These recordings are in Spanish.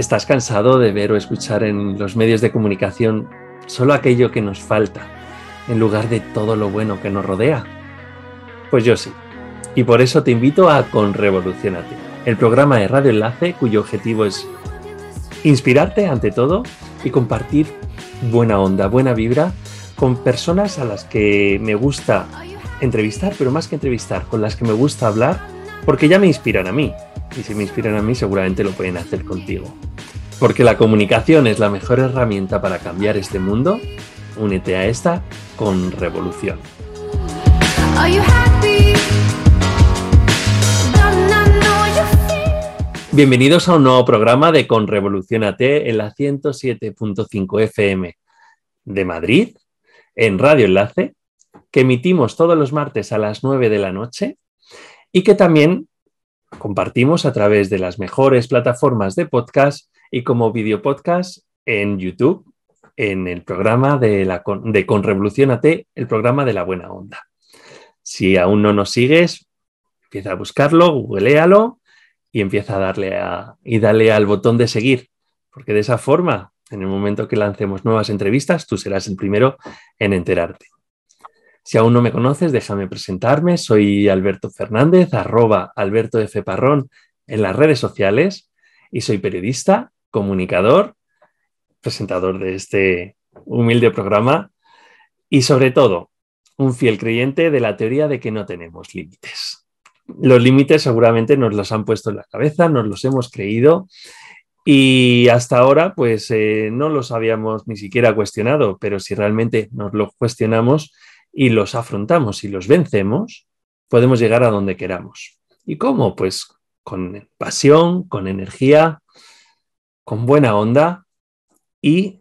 ¿Estás cansado de ver o escuchar en los medios de comunicación solo aquello que nos falta, en lugar de todo lo bueno que nos rodea? Pues yo sí. Y por eso te invito a Conrevolucionate, el programa de Radio Enlace cuyo objetivo es inspirarte ante todo y compartir buena onda, buena vibra con personas a las que me gusta entrevistar, pero más que entrevistar, con las que me gusta hablar, porque ya me inspiran a mí. Y si me inspiran a mí, seguramente lo pueden hacer contigo. Porque la comunicación es la mejor herramienta para cambiar este mundo. Únete a esta con revolución. Bienvenidos a un nuevo programa de Con Revolución AT en la 107.5 FM de Madrid, en Radio Enlace, que emitimos todos los martes a las 9 de la noche y que también compartimos a través de las mejores plataformas de podcast y como video podcast en YouTube, en el programa de, la, de Con Revolución AT, el programa de la buena onda. Si aún no nos sigues, empieza a buscarlo, googlealo y empieza a darle a, y dale al botón de seguir, porque de esa forma, en el momento que lancemos nuevas entrevistas, tú serás el primero en enterarte. Si aún no me conoces, déjame presentarme. Soy Alberto Fernández, arroba Alberto F. Parrón en las redes sociales y soy periodista, comunicador, presentador de este humilde programa y sobre todo un fiel creyente de la teoría de que no tenemos límites los límites seguramente nos los han puesto en la cabeza, nos los hemos creído y hasta ahora pues eh, no los habíamos ni siquiera cuestionado, pero si realmente nos los cuestionamos y los afrontamos y los vencemos, podemos llegar a donde queramos. ¿Y cómo? Pues con pasión, con energía, con buena onda y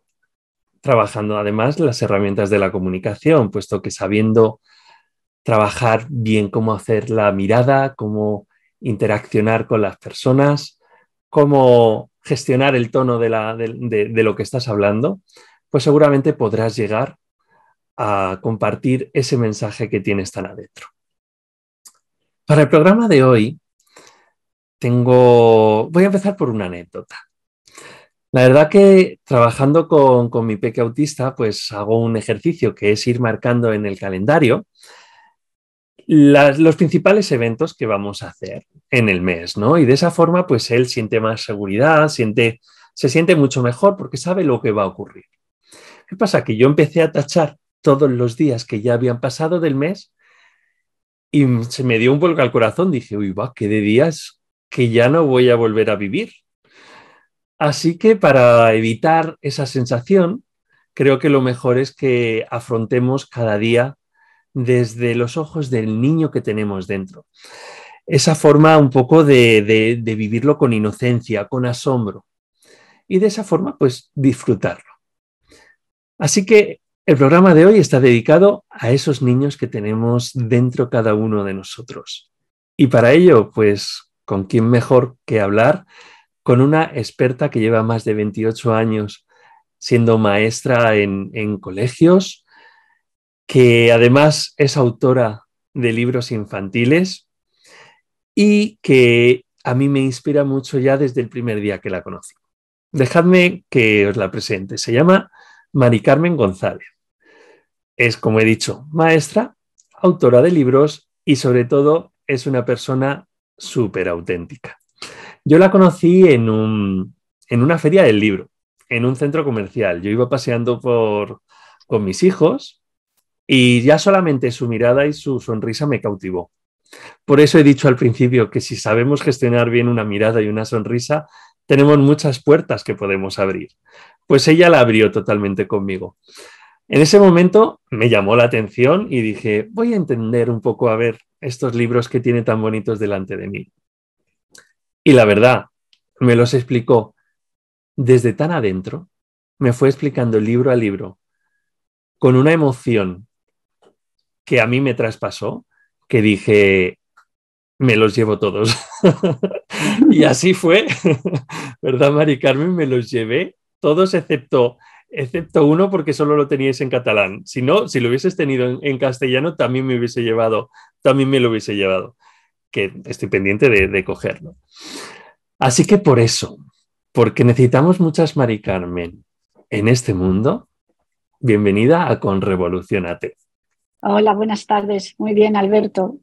trabajando además las herramientas de la comunicación, puesto que sabiendo trabajar bien cómo hacer la mirada, cómo interaccionar con las personas, cómo gestionar el tono de, lo que estás hablando, pues seguramente podrás llegar a compartir ese mensaje que tienes tan adentro. Para el programa de hoy, tengo. Voy a empezar por una anécdota. La verdad que trabajando con, con mi peque autista, pues hago un ejercicio que es ir marcando en el calendario los principales eventos que vamos a hacer en el mes, ¿no? Y de esa forma, pues él siente más seguridad, siente, se siente mucho mejor porque sabe lo que va a ocurrir. ¿Qué pasa? Que yo empecé a tachar todos los días que ya habían pasado del mes y se me dio un vuelco al corazón. Dije, uy, va, qué de días que ya no voy a volver a vivir. Así que para evitar esa sensación, creo que lo mejor es que afrontemos cada día desde los ojos del niño que tenemos dentro. Esa forma un poco de, vivirlo con inocencia, con asombro. Y de esa forma, pues disfrutarlo. Así que el programa de hoy está dedicado a esos niños que tenemos dentro cada uno de nosotros. Y para ello, pues, ¿con quién mejor que hablar? Con una experta que lleva más de 28 años siendo maestra en, colegios, que además es autora de libros infantiles y que a mí me inspira mucho ya desde el primer día que la conocí. Dejadme que os la presente. Se llama Mari Carmen González. Es, como he dicho, maestra, autora de libros y sobre todo es una persona súper auténtica. Yo la conocí en, un, en una feria del libro, en un centro comercial. Yo iba paseando por, con mis hijos y ya solamente su mirada y su sonrisa me cautivó. Por eso he dicho al principio que si sabemos gestionar bien una mirada y una sonrisa, tenemos muchas puertas que podemos abrir. Pues ella la abrió totalmente conmigo. En ese momento me llamó la atención y dije, voy a entender un poco a ver estos libros que tiene tan bonitos delante de mí. Y la verdad, me los explicó desde tan adentro, me fue explicando libro a libro, con una emoción que a mí me traspasó, que dije, me los llevo todos. y así fue, ¿verdad, Mari Carmen? Me los llevé todos excepto, excepto uno porque solo lo teníais en catalán. Si no, si lo hubieses tenido en, castellano, también me hubiese llevado, también me lo hubiese llevado, que estoy pendiente de, de cogerlo. Así que por eso, porque necesitamos muchas Mari Carmen en este mundo. Bienvenida a Conrevolucionate. Hola, buenas tardes. Muy bien, Alberto.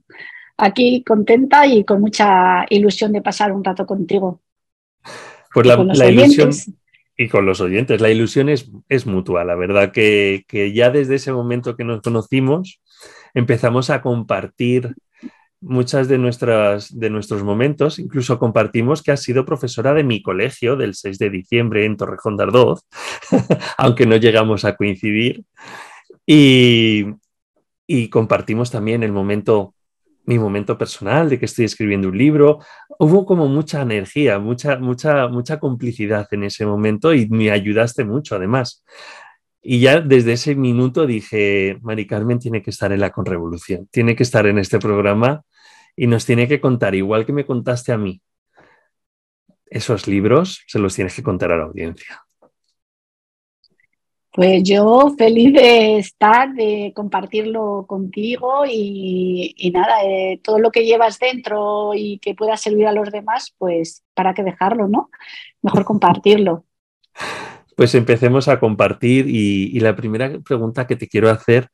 Aquí contenta y con mucha ilusión de pasar un rato contigo. Pues la, ilusión y con los oyentes, la ilusión es, es mutua. La verdad que, que ya desde ese momento que nos conocimos empezamos a compartir muchas de, nuestras, de nuestros momentos, incluso compartimos que has sido profesora de mi colegio del 6 de diciembre en Torrejón de Ardoz, aunque no llegamos a coincidir. Y, y compartimos también el momento, mi momento personal de que estoy escribiendo un libro. Hubo como mucha energía, mucha, mucha, mucha complicidad en ese momento y me ayudaste mucho además. Y ya desde ese minuto dije, Mari Carmen tiene que estar en la Conrevolución, tiene que estar en este programa y nos tiene que contar, igual que me contaste a mí, esos libros se los tienes que contar a la audiencia. Pues yo feliz de estar, de compartirlo contigo y, nada, eh, todo lo que llevas dentro y que pueda servir a los demás, pues para qué dejarlo, ¿no? Mejor compartirlo. Pues empecemos a compartir y, la primera pregunta que te quiero hacer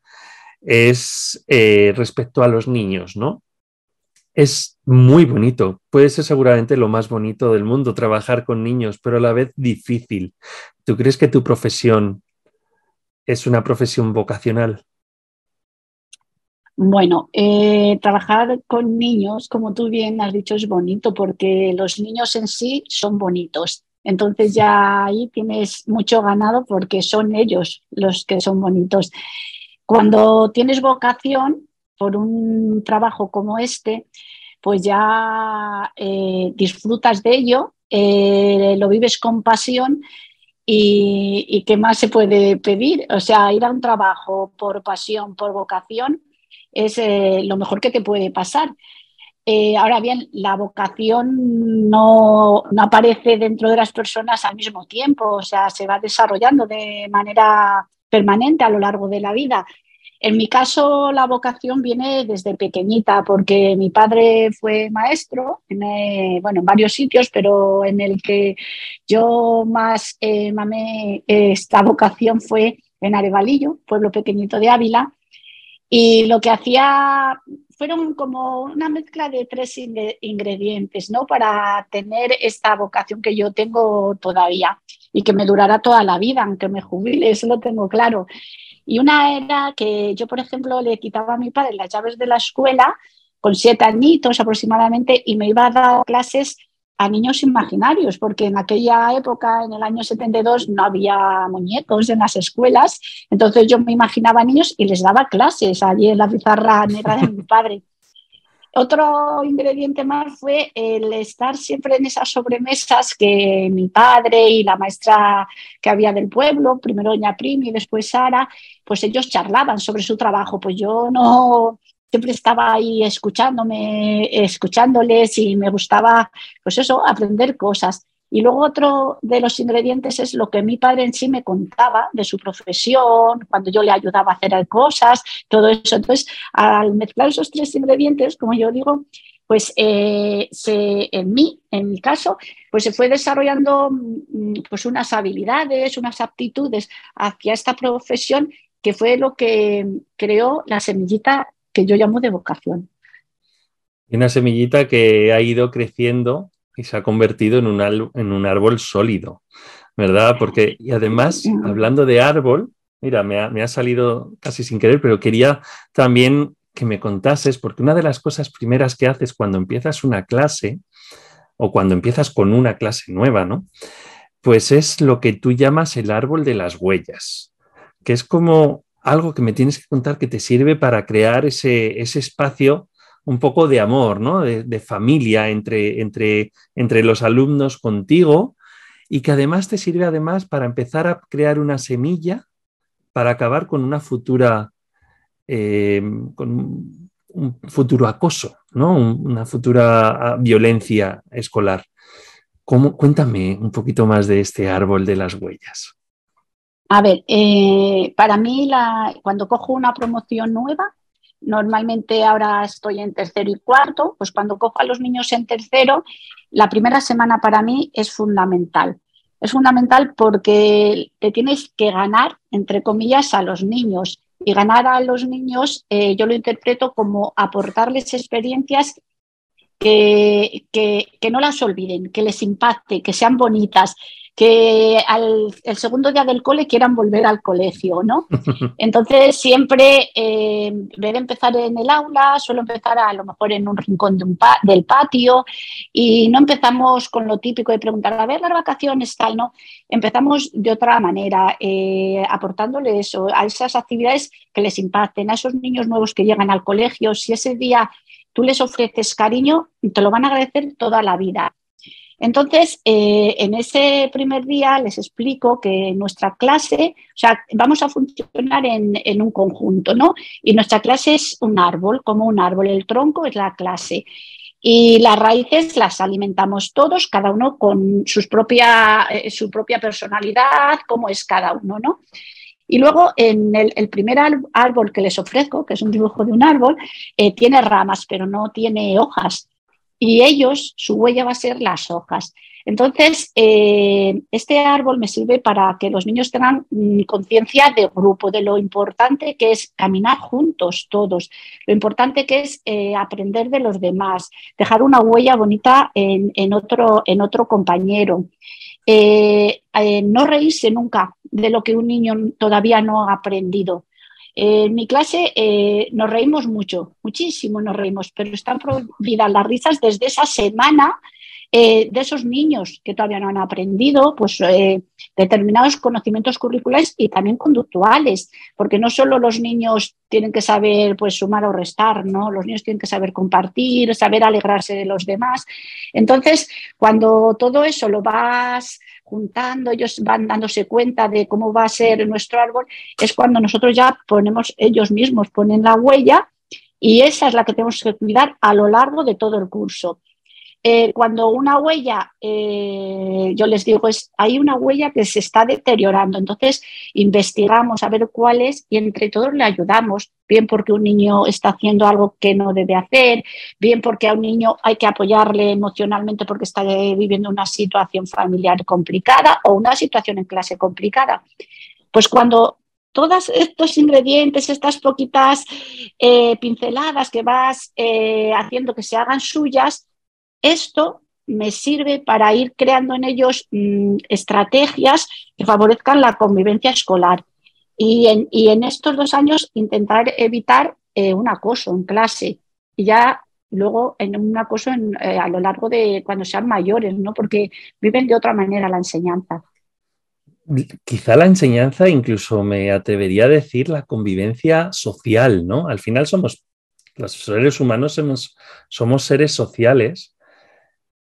es eh, respecto a los niños, ¿no? Es muy bonito, puede ser seguramente lo más bonito del mundo trabajar con niños, pero a la vez difícil. ¿Tú crees que tu profesión es una profesión vocacional? Bueno, eh, trabajar con niños, como tú bien has dicho, es bonito porque los niños en sí son bonitos. Entonces ya ahí tienes mucho ganado porque son ellos los que son bonitos. Cuando tienes vocación por un trabajo como este, pues ya eh, disfrutas de ello, eh, lo vives con pasión y, qué más se puede pedir. O sea, ir a un trabajo por pasión, por vocación, es eh, lo mejor que te puede pasar. Ahora bien, la vocación no, aparece dentro de las personas al mismo tiempo, o sea, se va desarrollando de manera permanente a lo largo de la vida. En mi caso, la vocación viene desde pequeñita, porque mi padre fue maestro, en, eh, bueno, en varios sitios, pero en el que yo más eh, mamé esta vocación fue en Arevalillo, pueblo pequeñito de Ávila, y lo que hacía fueron como una mezcla de tres ingredientes, ¿no? Para tener esta vocación que yo tengo todavía y que me durará toda la vida, aunque me jubile, eso lo tengo claro. Y una era que yo, por ejemplo, le quitaba a mi padre las llaves de la escuela con siete añitos aproximadamente y me iba a dar clases a niños imaginarios, porque en aquella época, en el año 72, no había muñecos en las escuelas, entonces yo me imaginaba niños y les daba clases allí en la pizarra negra de mi padre. Otro ingrediente más fue el estar siempre en esas sobremesas que mi padre y la maestra que había del pueblo, primero doña Primi y después Sara, pues ellos charlaban sobre su trabajo. Pues yo no, siempre estaba ahí escuchándome, escuchándoles y me gustaba, pues eso, aprender cosas. Y luego otro de los ingredientes es lo que mi padre en sí me contaba de su profesión, cuando yo le ayudaba a hacer cosas, todo eso. Entonces, al mezclar esos tres ingredientes, como yo digo, pues eh, en mí, en mi caso, pues se fue desarrollando mm, pues unas habilidades, unas aptitudes hacia esta profesión que fue lo que creó la semillita que yo llamo de vocación. Una semillita que ha ido creciendo y se ha convertido en un, en un árbol sólido, ¿verdad? Porque, y además, hablando de árbol, mira, me ha, me ha salido casi sin querer, pero quería también que me contases, porque una de las cosas primeras que haces cuando empiezas una clase o cuando empiezas con una clase nueva, ¿no? Pues es lo que tú llamas el árbol de las huellas, que es como algo que me tienes que contar que te sirve para crear ese, espacio un poco de amor, ¿no? de, familia entre, entre, entre los alumnos contigo y que además te sirve además para empezar a crear una semilla para acabar con una futura, eh, con un futuro acoso, ¿no? una futura ah, violencia escolar. ¿Cómo, cuéntame un poquito más de este árbol de las huellas. A ver, eh, para mí cuando cojo una promoción nueva, normalmente ahora estoy en tercero y cuarto, pues cuando cojo a los niños en tercero, la primera semana para mí es fundamental. Es fundamental porque te tienes que ganar, entre comillas, a los niños. Y ganar a los niños, eh, yo lo interpreto como aportarles experiencias que, que, no las olviden, que les impacte, que sean bonitas, que al el segundo día del cole quieran volver al colegio, ¿no? Entonces, siempre, eh, ver empezar en el aula, suelo empezar a, lo mejor en un rincón del patio y no empezamos con lo típico de preguntar, a ver, las vacaciones, tal, ¿no? Empezamos de otra manera, eh, aportándoles a esas actividades que les impacten, a esos niños nuevos que llegan al colegio, si ese día tú les ofreces cariño, te lo van a agradecer toda la vida. Entonces, eh, en ese primer día les explico que nuestra clase, o sea, vamos a funcionar en, un conjunto, ¿no? Y nuestra clase es un árbol, como un árbol, el tronco es la clase. Y las raíces las alimentamos todos, cada uno con propia, eh, su propia personalidad, cómo es cada uno, ¿no? Y luego en el, primer árbol que les ofrezco, que es un dibujo de un árbol, eh, tiene ramas, pero no tiene hojas y ellos, su huella va a ser las hojas. Entonces, eh, este árbol me sirve para que los niños tengan mm, conciencia de grupo, de lo importante que es caminar juntos todos, lo importante que es eh, aprender de los demás, dejar una huella bonita en, otro, compañero. Eh, no reírse nunca de lo que un niño todavía no ha aprendido. En mi clase eh, nos reímos mucho, muchísimo nos reímos, pero están prohibidas las risas desde esa semana eh, de esos niños que todavía no han aprendido pues, eh, determinados conocimientos curriculares y también conductuales, porque no solo los niños tienen que saber pues, sumar o restar, ¿no? los niños tienen que saber compartir, saber alegrarse de los demás. Entonces, cuando todo eso lo vas juntando, ellos van dándose cuenta de cómo va a ser nuestro árbol, es cuando nosotros ya ponemos, ellos mismos ponen la huella y esa es la que tenemos que cuidar a lo largo de todo el curso. Eh, cuando una huella, eh, yo les digo, es, hay una huella que se está deteriorando, entonces investigamos a ver cuál es y entre todos le ayudamos, bien porque un niño está haciendo algo que no debe hacer, bien porque a un niño hay que apoyarle emocionalmente porque está viviendo una situación familiar complicada o una situación en clase complicada. Pues cuando todos estos ingredientes, estas poquitas eh, pinceladas que vas haciendo que se hagan suyas, esto me sirve para ir creando en ellos mm, estrategias que favorezcan la convivencia escolar. Y en, estos dos años intentar evitar eh, un acoso en clase y ya luego en un acoso eh, a lo largo de cuando sean mayores, ¿no? porque viven de otra manera la enseñanza. Quizá la enseñanza, incluso me atrevería a decir la convivencia social, ¿no? Al final somos, los seres humanos somos seres sociales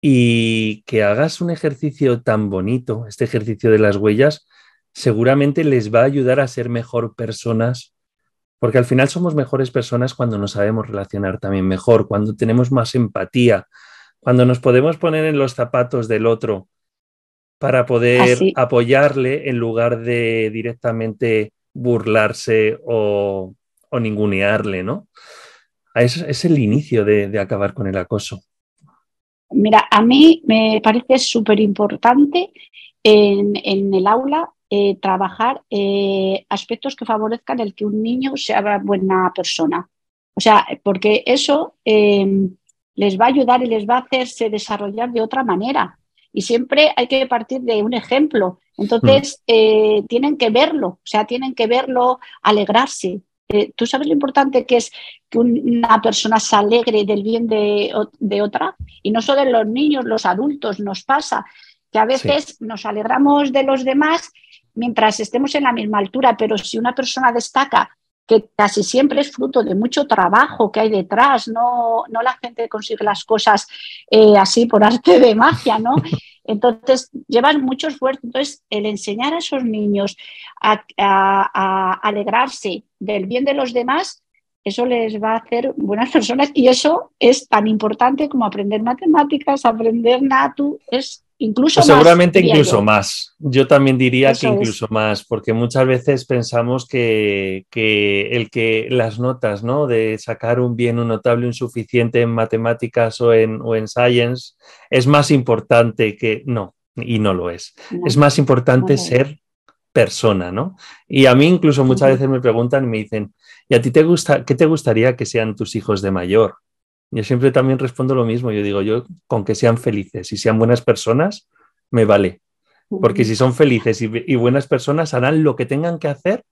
y que hagas un ejercicio tan bonito, este ejercicio de las huellas, seguramente les va a ayudar a ser mejor personas, porque al final somos mejores personas cuando nos sabemos relacionar también mejor, cuando tenemos más empatía, cuando nos podemos poner en los zapatos del otro para poder apoyarle en lugar de directamente burlarse o, ningunearle, ¿no? Es, es el inicio de acabar con el acoso. Mira, a mí me parece súper importante en, el aula eh, trabajar eh, aspectos que favorezcan el que un niño sea buena persona. O sea, porque eso em, les va a ayudar y les va a hacerse desarrollar de otra manera. Y siempre hay que partir de un ejemplo. Entonces, mm. eh, tienen que verlo, o sea, tienen que verlo, alegrarse, eh, ¿Tú sabes lo importante que es que una persona se alegre del bien de, otra? Y no solo de los niños, los adultos, nos pasa que a veces nos alegramos de los demás mientras estemos en la misma altura, pero si una persona destaca que casi siempre es fruto de mucho trabajo que hay detrás, no, no la gente consigue las cosas eh, así por arte de magia, ¿no? Entonces, llevan mucho esfuerzo. Entonces, el enseñar a esos niños a, alegrarse del bien de los demás, eso les va a hacer buenas personas y eso es tan importante como aprender matemáticas, aprender natu, es Incluso pues seguramente incluso más. Yo también diría que incluso más, porque muchas veces pensamos que, el que las notas, ¿no? De sacar un bien, un notable, un suficiente en matemáticas o en, o en science es más importante que no. y no lo es. Es más importante ser persona, ¿no? Y a mí incluso muchas veces me preguntan y me dicen, ¿y a ti te gusta, qué te gustaría que sean tus hijos de mayor? Yo siempre también respondo lo mismo, yo digo, yo con que sean felices y sean buenas personas, me vale. Porque si son felices y, buenas personas, harán lo que tengan que hacer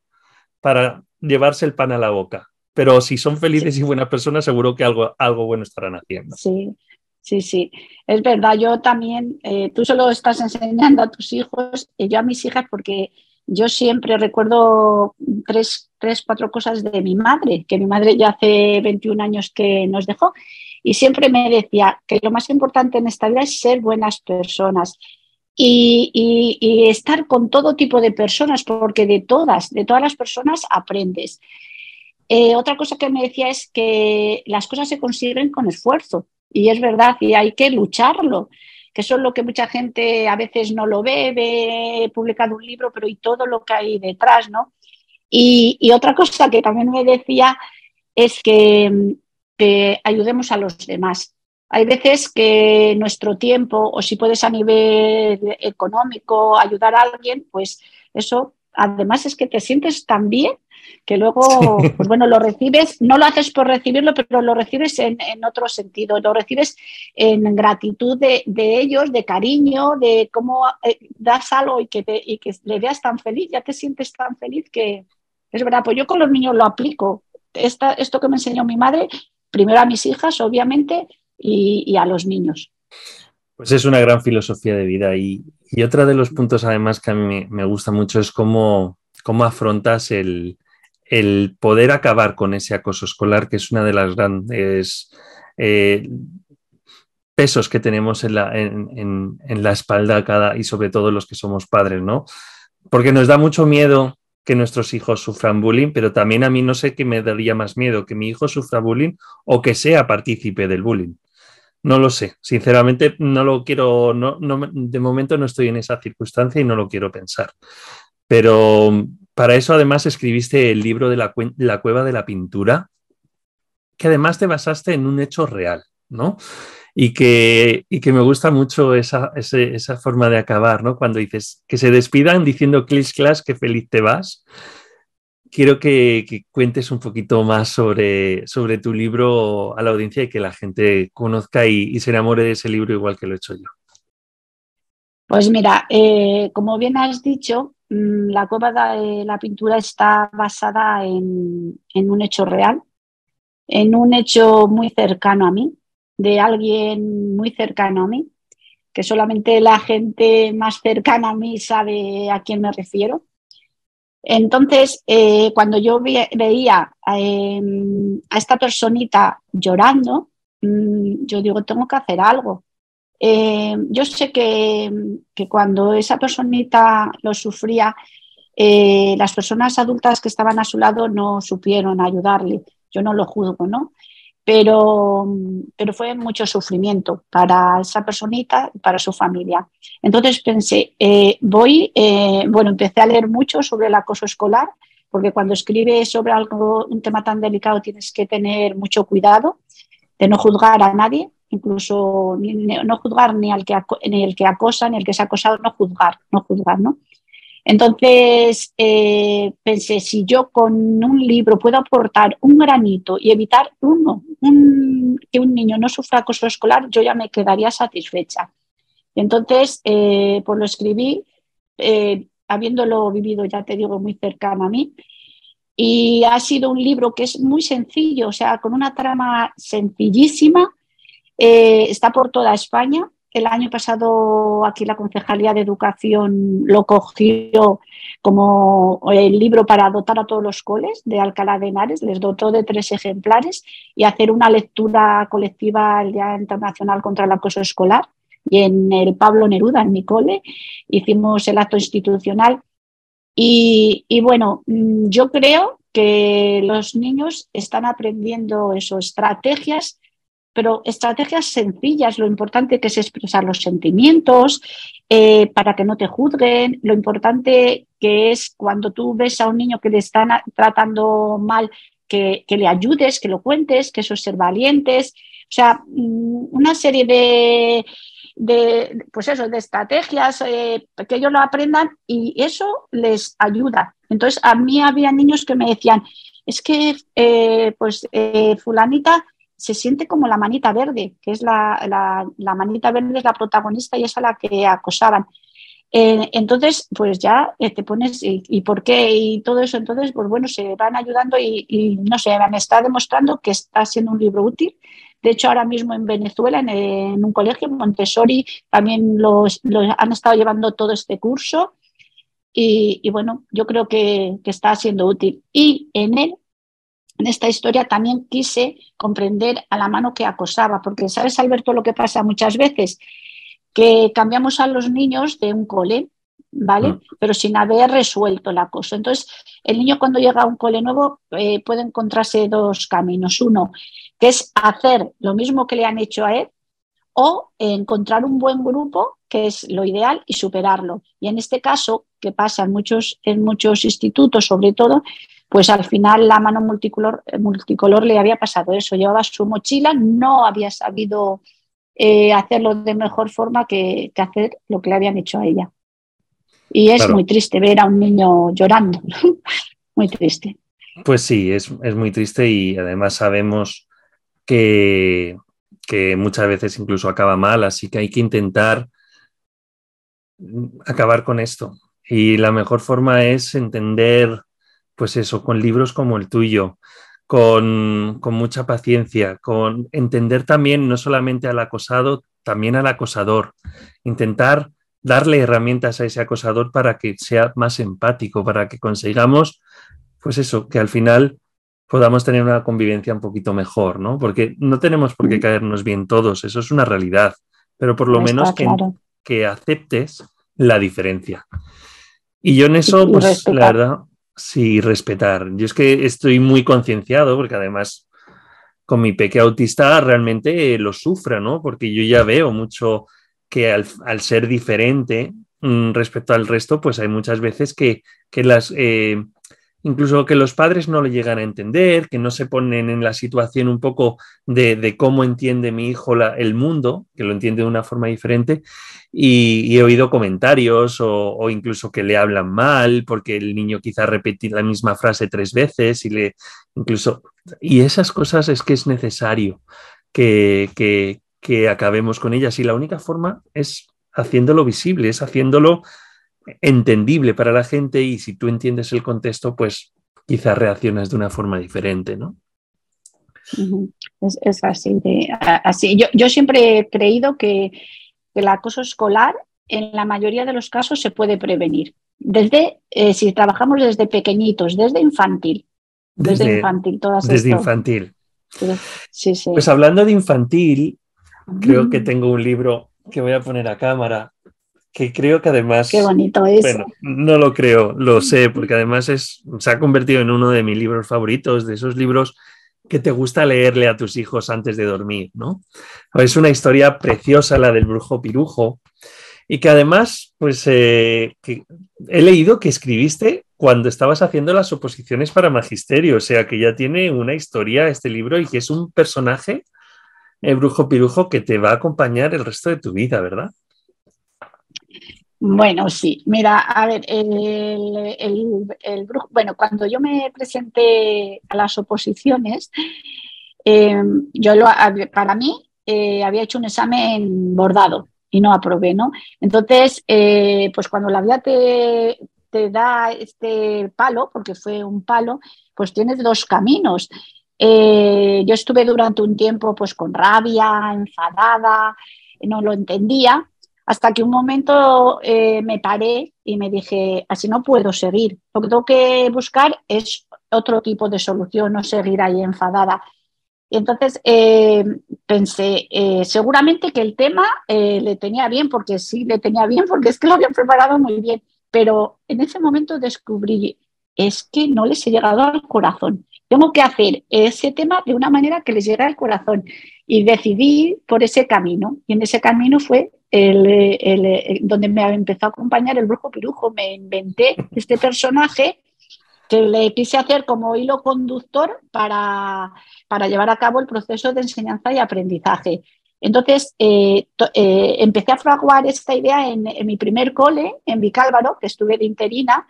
para llevarse el pan a la boca. Pero si son felices y buenas personas, seguro que algo, algo bueno estarán haciendo. Sí, sí, sí. Es verdad, yo también, eh, tú solo estás enseñando a tus hijos, y yo a mis hijas, porque yo siempre recuerdo tres, tres, cuatro cosas de mi madre, que mi madre ya hace 21 años que nos dejó, y siempre me decía que lo más importante en esta vida es ser buenas personas y, estar con todo tipo de personas, porque de todas, de todas las personas aprendes. Eh, otra cosa que me decía es que las cosas se consiguen con esfuerzo, y es verdad, y hay que lucharlo, que es lo que mucha gente a veces no lo ve, ve publicado un libro, pero y todo lo que hay detrás, ¿no? Y, y otra cosa que también me decía es que, que ayudemos a los demás. Hay veces que nuestro tiempo, o si puedes a nivel económico ayudar a alguien, pues eso, además es que te sientes tan bien que luego, pues bueno, lo recibes, no lo haces por recibirlo, pero lo recibes en, otro sentido, lo recibes en gratitud de, ellos, de cariño, de cómo eh, das algo y que, y que le veas tan feliz, ya te sientes tan feliz que es verdad, pues yo con los niños lo aplico. esto que me enseñó mi madre, primero a mis hijas, obviamente, y, a los niños. Pues es una gran filosofía de vida y, y otro de los puntos además que a mí me gusta mucho es cómo, cómo afrontas el, el, poder acabar con ese acoso escolar, que es una de las grandes eh, pesos que tenemos en la, en la, espalda cada, y sobre todo los que somos padres, ¿no? Porque nos da mucho miedo que nuestros hijos sufran bullying, pero también a mí no sé qué me daría más miedo, que mi hijo sufra bullying o que sea partícipe del bullying. No lo sé, sinceramente no lo quiero, no, de momento no estoy en esa circunstancia y no lo quiero pensar. Pero para eso además escribiste el libro de la, la cueva de la pintura, que además te basaste en un hecho real, ¿no? Y que, y que me gusta mucho esa, esa, forma de acabar, ¿no? Cuando dices que se despidan diciendo Clis Class que feliz te vas quiero que, cuentes un poquito más sobre, sobre tu libro a la audiencia y que la gente conozca y, se enamore de ese libro igual que lo he hecho yo. Pues mira, eh, como bien has dicho, mm, la cueva de la pintura está basada en, en, un hecho real, en un hecho muy cercano a mí, de alguien muy cercano a mí, que solamente la gente más cercana a mí sabe a quién me refiero. Entonces, eh, cuando yo veía em, a esta personita llorando, mm, yo digo, tengo que hacer algo. Em, yo sé que, cuando esa personita lo sufría, eh, las personas adultas que estaban a su lado no supieron ayudarle. Yo no lo juzgo, ¿no? Pero, pero fue mucho sufrimiento para esa personita y para su familia. Entonces pensé, eh, voy, eh, bueno, empecé a leer mucho sobre el acoso escolar, porque cuando escribes sobre algo, un tema tan delicado tienes que tener mucho cuidado de no juzgar a nadie, incluso no juzgar ni al que, ni el que acosa, ni el que se ha acosado, no juzgar, no juzgar, ¿no? Entonces eh, pensé, si yo con un libro puedo aportar un granito y evitar uno, que un niño no sufra acoso escolar, yo ya me quedaría satisfecha. Entonces, eh, pues lo escribí, eh, habiéndolo vivido, ya te digo, muy cercano a mí. Y ha sido un libro que es muy sencillo, o sea, con una trama sencillísima. está por toda España, el año pasado aquí la Concejalía de Educación lo cogió como el libro para dotar a todos los coles de Alcalá de Henares, les dotó de tres ejemplares y hacer una lectura colectiva el Día Internacional contra el Acoso Escolar. Y en el Pablo Neruda, en mi cole, hicimos el acto institucional. Y, y bueno, mm, yo creo que los niños están aprendiendo eso, estrategias pero estrategias sencillas, lo importante que es expresar los sentimientos eh, para que no te juzguen, lo importante que es cuando tú ves a un niño que le están tratando mal, que, le ayudes, que lo cuentes, que eso es ser valientes, o sea, mm, una serie de de, pues eso, de estrategias, eh, que ellos lo aprendan y eso les ayuda. Entonces, a mí había niños que me decían, es que eh, pues eh, fulanita se siente como la manita verde, que es la, la, manita verde es la protagonista y es a la que acosaban. entonces, pues ya te pones, y, por qué? Y todo eso, entonces, pues bueno, se van ayudando y, no sé, me está demostrando que está siendo un libro útil de hecho, ahora mismo en Venezuela, en, un colegio, Montessori, también los, han estado llevando todo este curso. Y, bueno, yo creo que, está siendo útil. Y en él, en esta historia, también quise comprender a la mano que acosaba, porque sabes, Alberto, lo que pasa muchas veces, que cambiamos a los niños de un cole, ¿vale? Mm. Pero sin haber resuelto el acoso. Entonces, el niño cuando llega a un cole nuevo eh, puede encontrarse dos caminos. Uno, que es hacer lo mismo que le han hecho a él o encontrar un buen grupo, que es lo ideal, y superarlo. Y en este caso, que pasa en muchos, en muchos institutos sobre todo, pues al final la mano multicolor, multicolor le había pasado eso, llevaba su mochila, no había sabido eh, hacerlo de mejor forma que, hacer lo que le habían hecho a ella. Y es muy triste ver a un niño llorando, muy triste. Pues sí, es, es muy triste y además sabemos que, muchas veces incluso acaba mal, así que hay que intentar acabar con esto. Y la mejor forma es entender, pues eso, con libros como el tuyo, con, con, mucha paciencia, con entender también no solamente al acosado, también al acosador. Intentar darle herramientas a ese acosador para que sea más empático, para que consigamos, pues eso, que al final podamos tener una convivencia un poquito mejor, ¿no? Porque no tenemos por qué caernos bien todos, eso es una realidad, pero por lo menos que, que, aceptes la diferencia. Y yo en eso, pues la verdad, sí, respetar. Yo es que estoy muy concienciado, porque además con mi peque autista realmente lo sufra, ¿no? Porque yo ya veo mucho que al, ser diferente mm, respecto al resto, pues hay muchas veces que, que las... Eh, incluso que los padres no lo llegan a entender, que no se ponen en la situación un poco de, cómo entiende mi hijo el mundo, que lo entiende de una forma diferente, y, he oído comentarios o, incluso que le hablan mal porque el niño quizá repite la misma frase tres veces y le incluso... Y esas cosas es que es necesario que, que, que acabemos con ellas. Y la única forma es haciéndolo visible, es haciéndolo entendible para la gente y si tú entiendes el contexto, pues quizás reaccionas de una forma diferente, ¿no? Es, así. así. Yo, siempre he creído que, el acoso escolar en la mayoría de los casos se puede prevenir. Desde, eh, si trabajamos desde pequeñitos, desde infantil. Desde, infantil, todas Desde infantil. Sí, sí. Pues hablando de infantil, creo que tengo un libro que voy a poner a cámara que creo que además... Qué bonito es. Bueno, no lo creo, lo sé, porque además es, se ha convertido en uno de mis libros favoritos, de esos libros que te gusta leerle a tus hijos antes de dormir, ¿no? Es una historia preciosa la del brujo pirujo y que además, pues eh, he leído que escribiste cuando estabas haciendo las oposiciones para magisterio, o sea que ya tiene una historia este libro y que es un personaje, el brujo pirujo, que te va a acompañar el resto de tu vida, ¿verdad? Bueno, sí, mira, a ver, el, el, bueno, cuando yo me presenté a las oposiciones, em, yo lo, para mí eh, había hecho un examen bordado y no aprobé, ¿no? Entonces, eh, pues cuando la vida te, te, da este palo, porque fue un palo, pues tienes dos caminos. Eh, yo estuve durante un tiempo pues con rabia, enfadada, no lo entendía, hasta que un momento eh, me paré y me dije, así no puedo seguir. Lo que tengo que buscar es otro tipo de solución, no seguir ahí enfadada. Y entonces eh, pensé, eh, seguramente que el tema le tenía bien, porque sí, le tenía bien, porque es que lo había preparado muy bien. Pero en ese momento descubrí, es que no les he llegado al corazón. Tengo que hacer ese tema de una manera que les llegue al corazón. Y decidí por ese camino. Y en ese camino fue el, donde me empezó a acompañar el brujo pirujo. Me inventé este personaje que le quise hacer como hilo conductor para, para llevar a cabo el proceso de enseñanza y aprendizaje. Entonces, eh, eh, empecé a fraguar esta idea en, mi primer cole, en Vicálvaro, que estuve de interina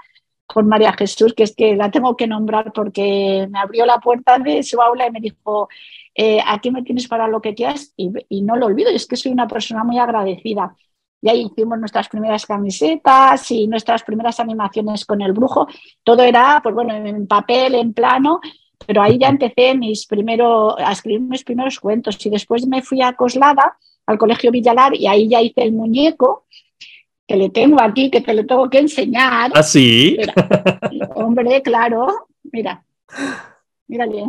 con María Jesús, que es que la tengo que nombrar porque me abrió la puerta de su aula y me dijo, eh, aquí me tienes para lo que quieras y, y no lo olvido, es que soy una persona muy agradecida. Y ahí hicimos nuestras primeras camisetas y nuestras primeras animaciones con el brujo. Todo era, pues bueno, en papel, en plano, pero ahí ya empecé mis primero, a escribir mis primeros cuentos y después me fui a Coslada, al Colegio Villalar, y ahí ya hice el muñeco, que le tengo aquí, que te lo tengo que enseñar. ¿Ah, sí? hombre, claro, mira, mírale.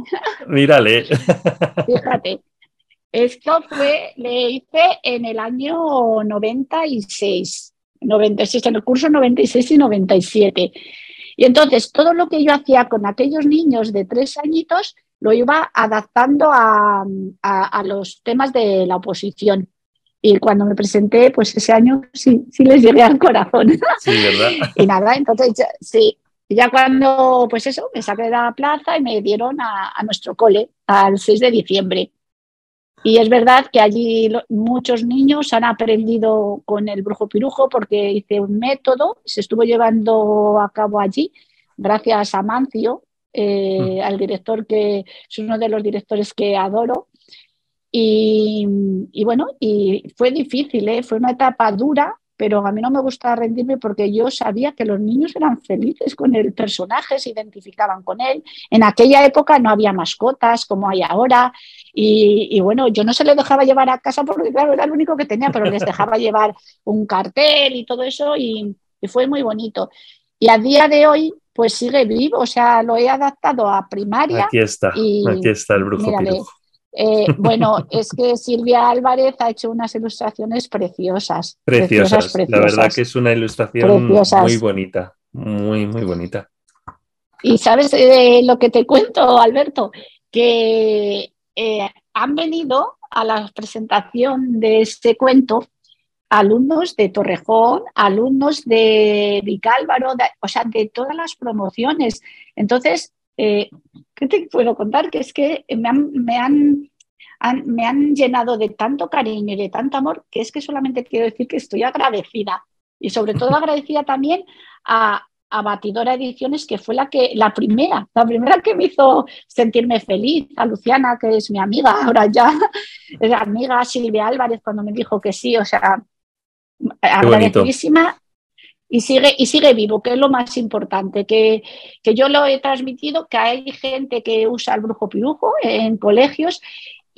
Mírale. Fíjate. Esto fue, le hice en el año 96, 96, en el curso 96 y 97. Y entonces todo lo que yo hacía con aquellos niños de tres añitos lo iba adaptando a, los temas de la oposición. Y cuando me presenté, pues ese año sí, sí les llegué al corazón. Sí, ¿verdad? y nada, entonces sí, ya cuando, pues eso, me saqué de la plaza y me dieron a, a nuestro cole al 6 de diciembre. Y es verdad que allí muchos niños han aprendido con el brujo pirujo porque hice un método, se estuvo llevando a cabo allí gracias a Mancio, eh, mm. al director que es uno de los directores que adoro. Y, y bueno, y fue difícil, ¿eh? fue una etapa dura pero a mí no me gusta rendirme porque yo sabía que los niños eran felices con el personaje, se identificaban con él. En aquella época no había mascotas como hay ahora y, bueno, yo no se les dejaba llevar a casa porque claro, era el único que tenía, pero les dejaba llevar un cartel y todo eso y, fue muy bonito. Y a día de hoy pues sigue vivo, o sea, lo he adaptado a primaria. Aquí está, aquí está el brujo eh, bueno, es que Silvia Álvarez ha hecho unas ilustraciones preciosas. Preciosas, la verdad que es una ilustración muy bonita, muy, muy bonita. Y sabes eh, lo que te cuento, Alberto, que eh, han venido a la presentación de este cuento alumnos de Torrejón, alumnos de Vicálvaro, o sea, de todas las promociones. Entonces, eh, ¿qué te puedo contar? Que es que me han, me han, me han llenado de tanto cariño y de tanto amor que es que solamente quiero decir que estoy agradecida. Y sobre todo agradecida también a, a Batidora Ediciones, que fue la, que, la primera, la primera que me hizo sentirme feliz, a Luciana, que es mi amiga, ahora ya, es amiga Silvia Álvarez, cuando me dijo que sí, o sea, agradecidísima y sigue, y sigue vivo, que es lo más importante, que, que yo lo he transmitido, que hay gente que usa el brujo pirujo en colegios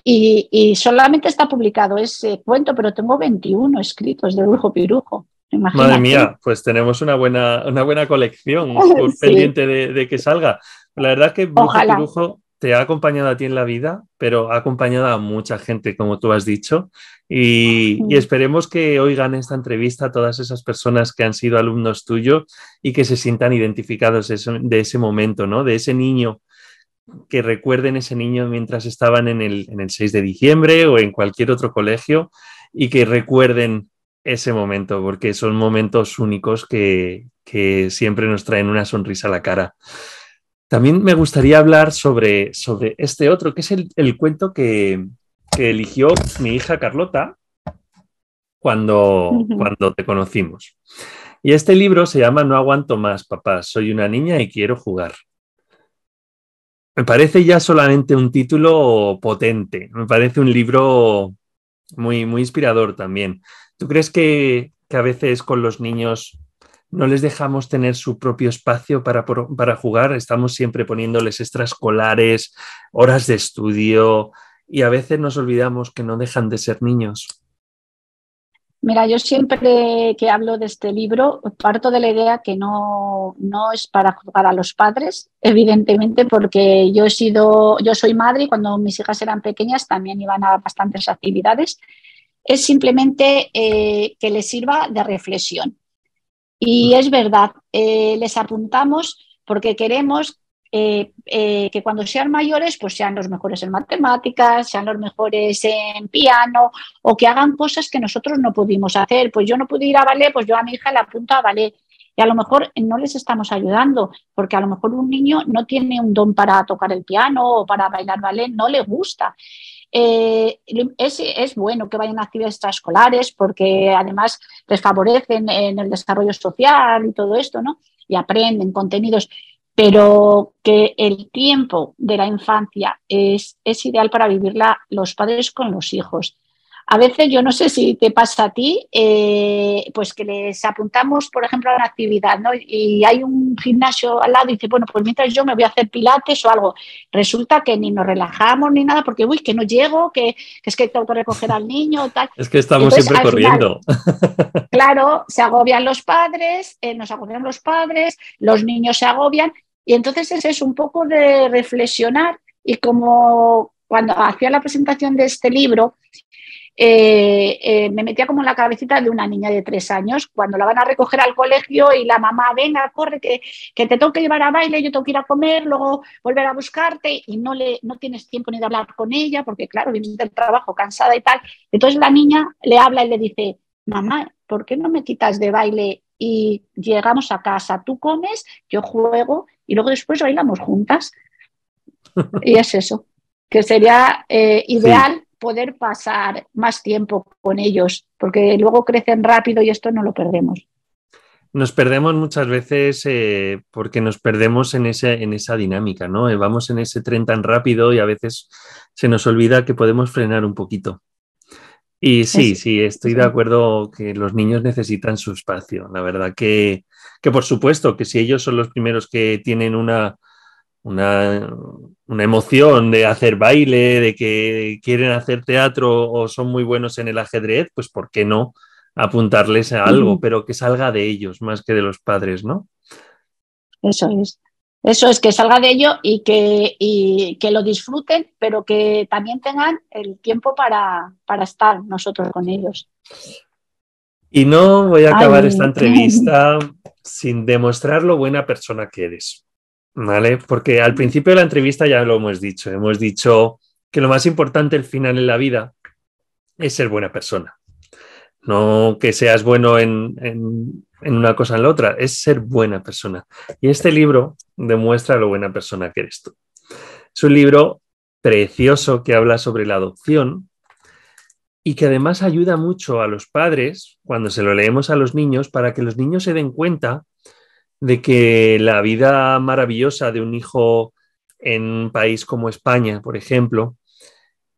y, y, solamente está publicado ese cuento, pero tengo 21 escritos de brujo pirujo. Madre mía, pues tenemos una buena, una buena colección pendiente de, de, que salga. La verdad es que brujo pirujo te ha acompañado a ti en la vida, pero ha acompañado a mucha gente, como tú has dicho, y, esperemos que oigan esta entrevista a todas esas personas que han sido alumnos tuyos y que se sientan identificados de ese momento, ¿no? De ese niño, que recuerden ese niño mientras estaban en el, en el 6 de diciembre o en cualquier otro colegio y que recuerden ese momento, porque son momentos únicos que, que siempre nos traen una sonrisa a la cara. También me gustaría hablar sobre, sobre este otro, que es el, cuento que, eligió mi hija Carlota cuando, cuando te conocimos. Y este libro se llama No aguanto más, papá, soy una niña y quiero jugar. Me parece ya solamente un título potente, me parece un libro muy, muy inspirador también. ¿Tú crees que, que a veces con los niños no les dejamos tener su propio espacio para, para jugar, estamos siempre poniéndoles extraescolares, horas de estudio y a veces nos olvidamos que no dejan de ser niños. Mira, yo siempre que hablo de este libro parto de la idea que no, no es para jugar a los padres, evidentemente, porque yo he sido, yo soy madre y cuando mis hijas eran pequeñas también iban a bastantes actividades. Es simplemente eh, que les sirva de reflexión. Y es verdad, eh, les apuntamos porque queremos eh, eh, que cuando sean mayores, pues sean los mejores en matemáticas, sean los mejores en piano o que hagan cosas que nosotros no pudimos hacer. Pues yo no pude ir a ballet, pues yo a mi hija le apunto a ballet. Y a lo mejor no les estamos ayudando, porque a lo mejor un niño no tiene un don para tocar el piano o para bailar ballet, no le gusta. Eh, es, bueno que vayan a actividades extraescolares porque además les favorecen en el desarrollo social y todo esto, ¿no? Y aprenden contenidos, pero que el tiempo de la infancia es, es ideal para vivirla los padres con los hijos. A veces, yo no sé si te pasa a ti, eh, pues que les apuntamos, por ejemplo, a una actividad, ¿no? Y hay un gimnasio al lado y dice, bueno, pues mientras yo me voy a hacer pilates o algo. Resulta que ni nos relajamos ni nada porque, uy, que no llego, que, es que tengo que recoger al niño, tal. Es que estamos siempre corriendo. claro, se agobian los padres, eh, nos agobian los padres, los niños se agobian y entonces ese es un poco de reflexionar y como cuando hacía la presentación de este libro, eh, eh, me metía como en la cabecita de una niña de tres años, cuando la van a recoger al colegio y la mamá, venga, corre, que, te tengo que llevar a baile, yo tengo que ir a comer, luego volver a buscarte y no, le, no tienes tiempo ni de hablar con ella, porque claro, vienes del trabajo cansada y tal. Entonces la niña le habla y le dice, mamá, ¿por qué no me quitas de baile y llegamos a casa? Tú comes, yo juego y luego después bailamos juntas. Y es eso, que sería eh, ideal poder pasar más tiempo con ellos, porque luego crecen rápido y esto no lo perdemos. Nos perdemos muchas veces eh, porque nos perdemos en, ese, en esa dinámica, ¿no? Eh, vamos en ese tren tan rápido y a veces se nos olvida que podemos frenar un poquito. Y sí, sí, estoy de acuerdo que los niños necesitan su espacio. La verdad que, que por supuesto que si ellos son los primeros que tienen una, una, emoción de hacer baile, de que quieren hacer teatro o son muy buenos en el ajedrez, pues ¿por qué no apuntarles a algo, pero que salga de ellos más que de los padres, ¿no? Eso es. Eso es que salga de ello y que, y que lo disfruten, pero que también tengan el tiempo para, para estar nosotros con ellos. Y no voy a acabar esta entrevista sin demostrar lo buena persona que eres. ¿Vale? Porque al principio de la entrevista ya lo hemos dicho, hemos dicho que lo más importante al final en la vida es ser buena persona. No que seas bueno en, una cosa o en la otra, es ser buena persona. Y este libro demuestra lo buena persona que eres tú. Es un libro precioso que habla sobre la adopción y que además ayuda mucho a los padres cuando se lo leemos a los niños para que los niños se den cuenta de que la vida maravillosa de un hijo en un país como España, por ejemplo,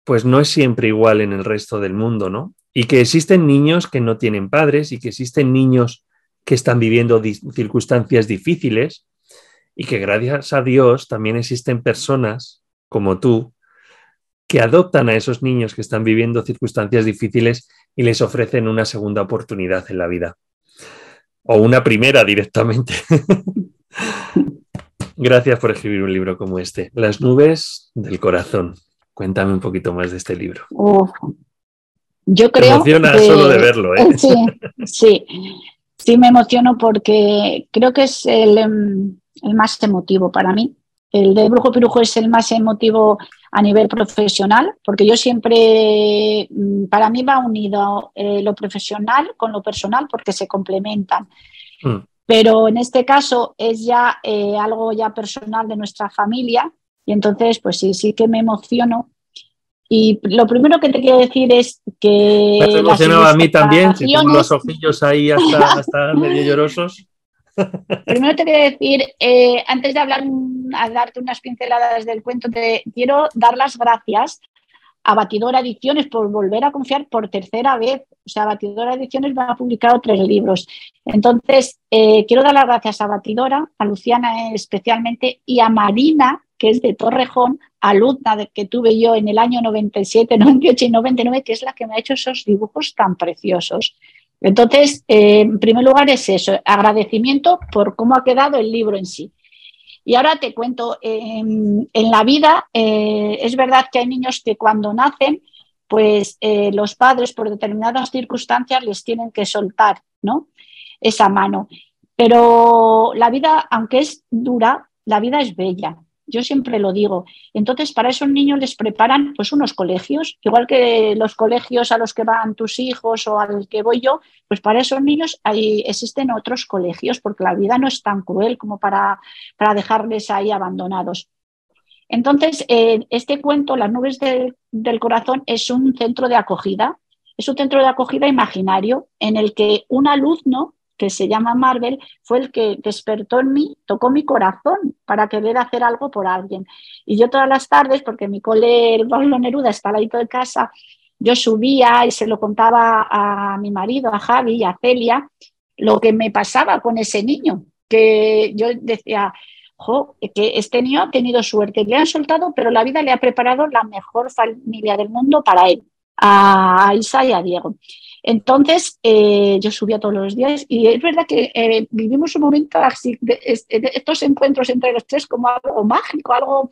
pues no es siempre igual en el resto del mundo, ¿no? Y que existen niños que no tienen padres y que existen niños que están viviendo circunstancias difíciles y que gracias a Dios también existen personas como tú que adoptan a esos niños que están viviendo circunstancias difíciles y les ofrecen una segunda oportunidad en la vida o una primera directamente. Gracias por escribir un libro como este, Las nubes del corazón. Cuéntame un poquito más de este libro. yo creo. emociona solo de verlo, ¿eh? Sí, sí, sí, me emociono porque creo que es el, em, el más emotivo para mí. El de Brujo Pirujo es el más emotivo a nivel profesional, porque yo siempre, mm, para mí va unido eh, lo profesional con lo personal porque se complementan. Mm. Pero en este caso es ya eh, algo ya personal de nuestra familia y entonces pues sí, sí que me emociono. Y lo primero que te quiero decir es que... Me emocionaba a mí también, si tengo los ojillos ahí hasta, hasta medio llorosos. Primero te quiero decir, eh, antes de hablar, a darte unas pinceladas del cuento, quiero dar las gracias a Batidora Ediciones por volver a confiar por tercera vez. O sea, Batidora Ediciones me ha publicado tres libros. Entonces, eh, quiero dar las gracias a Batidora, a Luciana especialmente, y a Marina, que es de Torrejón, alumna de, que tuve yo en el año 97, 98 y 99, que es la que me ha hecho esos dibujos tan preciosos. Entonces, eh, en primer lugar es eso, agradecimiento por cómo ha quedado el libro en sí. Y ahora te cuento, en la vida eh, es verdad que hay niños que cuando nacen, pues eh, los padres por determinadas circunstancias les tienen que soltar ¿no? esa mano. Pero la vida, aunque es dura, la vida es bella. Yo siempre lo digo. Entonces, para esos niños les preparan pues unos colegios, igual que los colegios a los que van tus hijos o al que voy yo, pues para esos niños hay, existen otros colegios, porque la vida no es tan cruel como para, para dejarles ahí abandonados. Entonces, eh, este cuento, Las nubes del corazón, es un centro de acogida, es un centro de acogida imaginario en el que un alumno que se llama Marvel fue el que despertó en mí, tocó mi corazón para querer hacer algo por alguien. Y yo todas las tardes, porque mi cole, Pablo Neruda, está al lado de casa, yo subía y se lo contaba a mi marido, a Javi y a Celia, lo que me pasaba con ese niño, que yo decía, que este niño ha tenido suerte, le han soltado, pero la vida le ha preparado la mejor familia del mundo para él, a Isa y a Diego. Entonces, eh, yo subía todos los días y es verdad que eh, vivimos un momento así, de, estos encuentros entre los tres como algo mágico, algo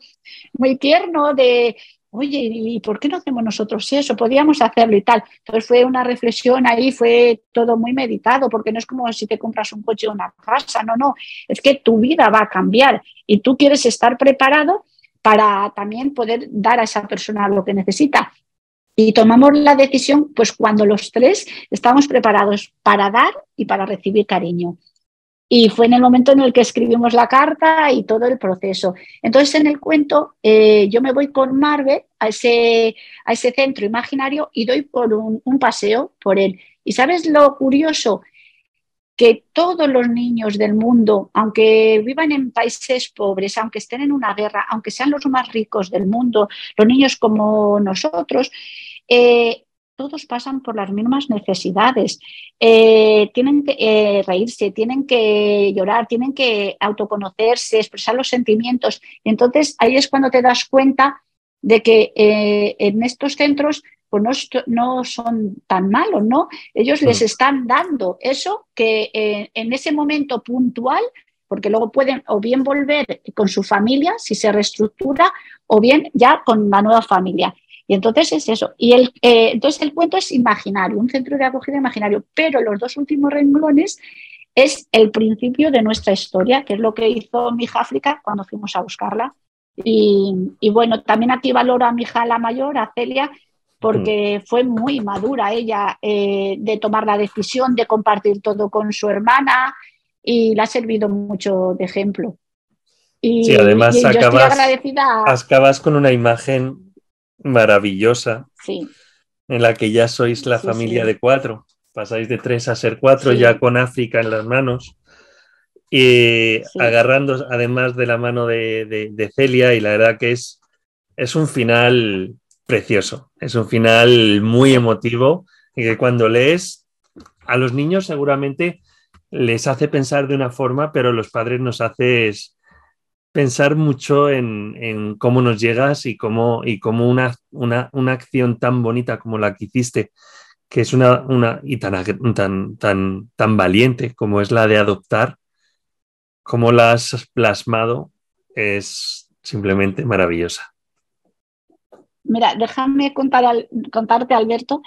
muy tierno de, oye, ¿y por qué no hacemos nosotros eso? Podíamos hacerlo y tal. Entonces fue una reflexión ahí, fue todo muy meditado, porque no es como si te compras un coche o una casa, no, no, es que tu vida va a cambiar y tú quieres estar preparado para también poder dar a esa persona lo que necesita. Y tomamos la decisión pues cuando los tres estamos preparados para dar y para recibir cariño. Y fue en el momento en el que escribimos la carta y todo el proceso. Entonces, en el cuento, eh, yo me voy con Marvel a ese, a ese centro imaginario y doy por un, un paseo por él. ¿Y sabes lo curioso? Que todos los niños del mundo, aunque vivan en países pobres, aunque estén en una guerra, aunque sean los más ricos del mundo, los niños como nosotros, eh, todos pasan por las mismas necesidades. Eh, tienen que eh, reírse, tienen que llorar, tienen que autoconocerse, expresar los sentimientos. Y entonces ahí es cuando te das cuenta de que en estos centros pues no, son tan malos, ¿no? Ellos les están dando eso que eh, en ese momento puntual, porque luego pueden o bien volver con su familia, si se reestructura, o bien ya con la nueva familia. Y entonces es eso. Y el, eh, entonces el cuento es imaginario, un centro de acogida imaginario, pero los dos últimos renglones es el principio de nuestra historia, que es lo que hizo mi hija África cuando fuimos a buscarla. Y, y, bueno, también aquí valoro a mi hija la mayor, a Celia, porque mm. fue muy madura ella eh, de tomar la decisión de compartir todo con su hermana y le ha servido mucho de ejemplo. Y, sí, además acabas, con una imagen maravillosa en la que ya sois la familia de cuatro. Pasáis de tres a ser cuatro, ya con África en las manos. Y agarrando además de la mano de, Celia, y la verdad que es, es un final precioso. Es un final muy emotivo y que cuando lees a los niños seguramente les hace pensar de una forma, pero los padres nos hace pensar mucho en, cómo nos llegas y cómo, y cómo una, una, acción tan bonita como la que hiciste, que es una, una y tan, tan, tan, tan valiente como es la de adoptar, cómo la has plasmado, es simplemente maravillosa. Mira, déjame contar contarte, Alberto,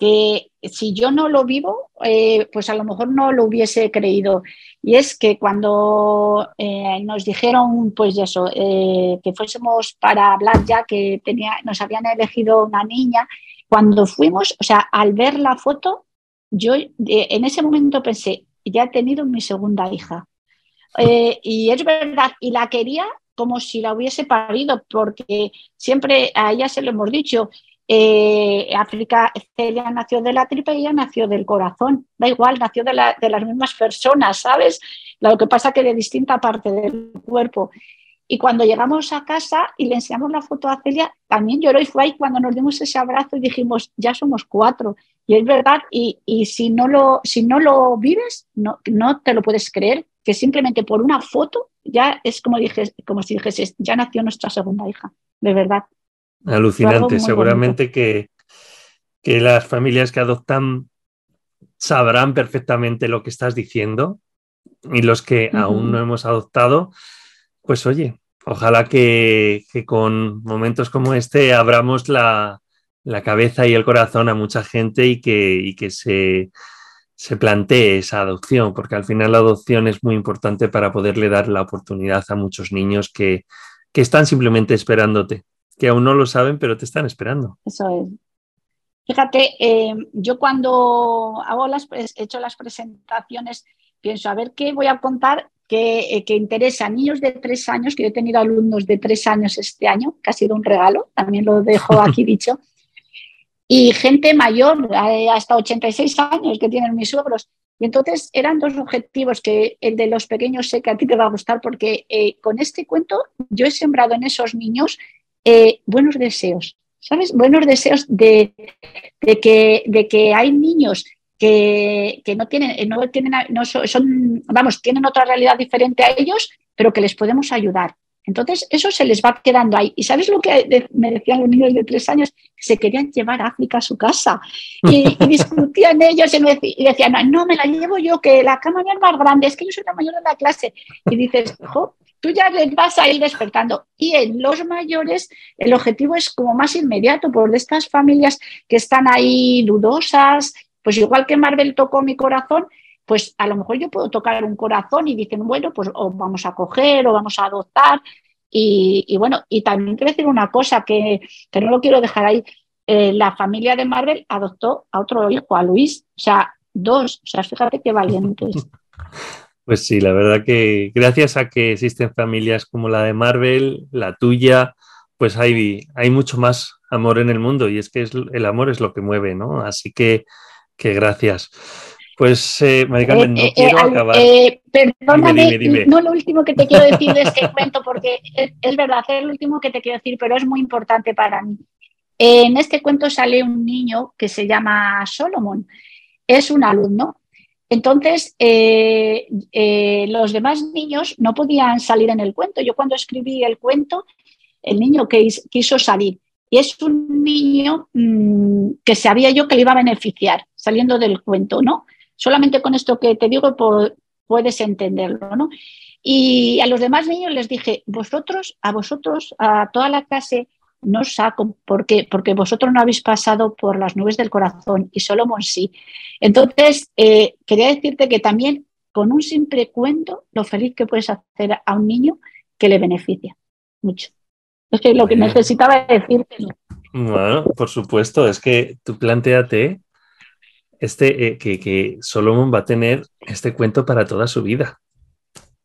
que si yo no lo vivo, eh, pues a lo mejor no lo hubiese creído. Y es que cuando eh, nos dijeron, pues eso, eh, que fuésemos para hablar ya, que tenía, nos habían elegido una niña, cuando fuimos, o sea, al ver la foto, yo en ese momento pensé, ya he tenido mi segunda hija. Y es verdad, y la quería como si la hubiese parido, porque siempre a ella se lo hemos dicho, eh, África, ella nació de la tripa y ella nació del corazón, da igual, nació de, las mismas personas, ¿sabes? Lo que pasa que de distinta parte del cuerpo. Y cuando llegamos a casa y le enseñamos la foto a Celia, también lloró y fue ahí cuando nos dimos ese abrazo y dijimos, ya somos cuatro. Y es verdad, y, si, no lo, si no lo vives, no, no te lo puedes creer, que simplemente por una foto ya es como, dije, como si dijese, ya nació nuestra segunda hija, de verdad. Alucinante, seguramente que, que las familias que adoptan sabrán perfectamente lo que estás diciendo y los que aún no hemos adoptado, pues oye, ojalá que, con momentos como este abramos la, cabeza y el corazón a mucha gente y que, se plantee esa adopción, porque al final la adopción es muy importante para poderle dar la oportunidad a muchos niños que, están simplemente esperándote, que aún no lo saben, pero te están esperando. Eso es. Fíjate, eh, yo cuando hago las, he hecho las presentaciones, pienso, a ver qué voy a contar que, que, interesa a niños de tres años, que yo he tenido alumnos de tres años este año, que ha sido un regalo, también lo dejo aquí dicho, y gente mayor, hasta 86 años que tienen mis suegros. Y entonces eran dos objetivos que el de los pequeños sé que a ti te va a gustar porque eh, con este cuento yo he sembrado en esos niños eh, buenos deseos, ¿sabes? Buenos deseos de, que, de que hay niños que, no tienen, no tienen, no son, vamos, tienen otra realidad diferente a ellos, pero que les podemos ayudar. Entonces, eso se les va quedando ahí. ¿Y sabes lo que me decían los niños de tres años? Se querían llevar a África a su casa. Y, discutían ellos y, decían, no, me la llevo yo, que la cama es más grande, es que yo soy la mayor de la clase. Y dices, tú ya les vas a ir despertando. Y en los mayores, el objetivo es como más inmediato, por de estas familias que están ahí dudosas, pues igual que Marvel tocó mi corazón, pues a lo mejor yo puedo tocar un corazón y dicen, bueno, pues o vamos a coger o vamos a adoptar. Y, bueno, y también quiero decir una cosa que, no lo quiero dejar ahí. Eh, la familia de Marvel adoptó a otro hijo, a Luis, o sea, dos, o sea, fíjate qué valientes. Pues sí, la verdad que gracias a que existen familias como la de Marvel, la tuya, pues hay, hay mucho más amor en el mundo y es que es, el amor es lo que mueve, ¿no? Así que, que gracias. Pues, eh, no eh, eh, quiero acabar. perdóname, no lo último que te quiero decir de este cuento, porque es, verdad, es lo último que te quiero decir, pero es muy importante para mí. En este cuento sale un niño que se llama Solomon, es un alumno. Entonces, los demás niños no podían salir en el cuento. Yo cuando escribí el cuento, el niño quiso salir. Y es un niño mm, que sabía yo que le iba a beneficiar saliendo del cuento, ¿no? Solamente con esto que te digo puedes entenderlo, ¿no? Y a los demás niños les dije, vosotros, a vosotros, a toda la clase, no saco porque, porque vosotros no habéis pasado por las nubes del corazón y Solomon sí. Entonces, eh, quería decirte que también con un simple cuento, lo feliz que puedes hacer a un niño que le beneficia mucho. Lo que necesitaba decirte. Bueno, por supuesto, es que tú planteate este, eh, que, que, Solomon va a tener este cuento para toda su vida.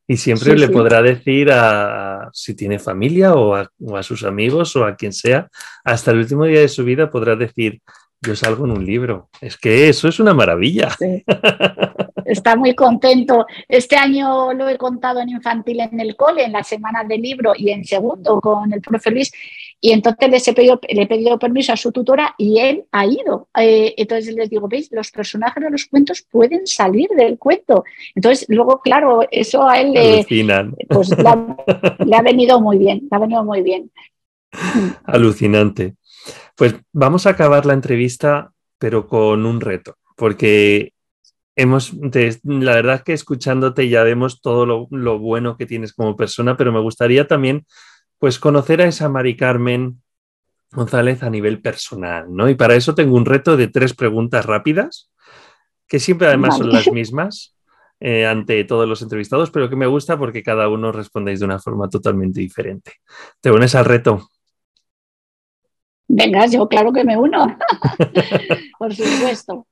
Y siempre le podrá decir a si tiene familia o a, sus amigos o a quien sea, hasta el último día de su vida podrá decir, yo salgo en un libro. Es que eso es una maravilla. Está muy contento. Este año lo he contado en infantil en el cole, en la semana del libro y en segundo con el profe Luis. Y entonces les he pedido, le he pedido permiso a su tutora y él ha ido. Eh, entonces les digo, veis, los personajes de los cuentos pueden salir del cuento. Entonces, luego, claro, eso a él le, pues, le, ha, venido muy bien, le ha venido muy bien. Alucinante. Pues vamos a acabar la entrevista, pero con un reto, porque hemos, la verdad es que escuchándote ya vemos todo lo, lo bueno que tienes como persona, pero me gustaría también pues conocer a esa Mari Carmen González a nivel personal, ¿no? Y para eso tengo un reto de tres preguntas rápidas, que siempre además son las mismas eh, ante todos los entrevistados, pero que me gusta porque cada uno respondéis de una forma totalmente diferente. ¿Te unes al reto? Venga, yo claro que me uno, por supuesto.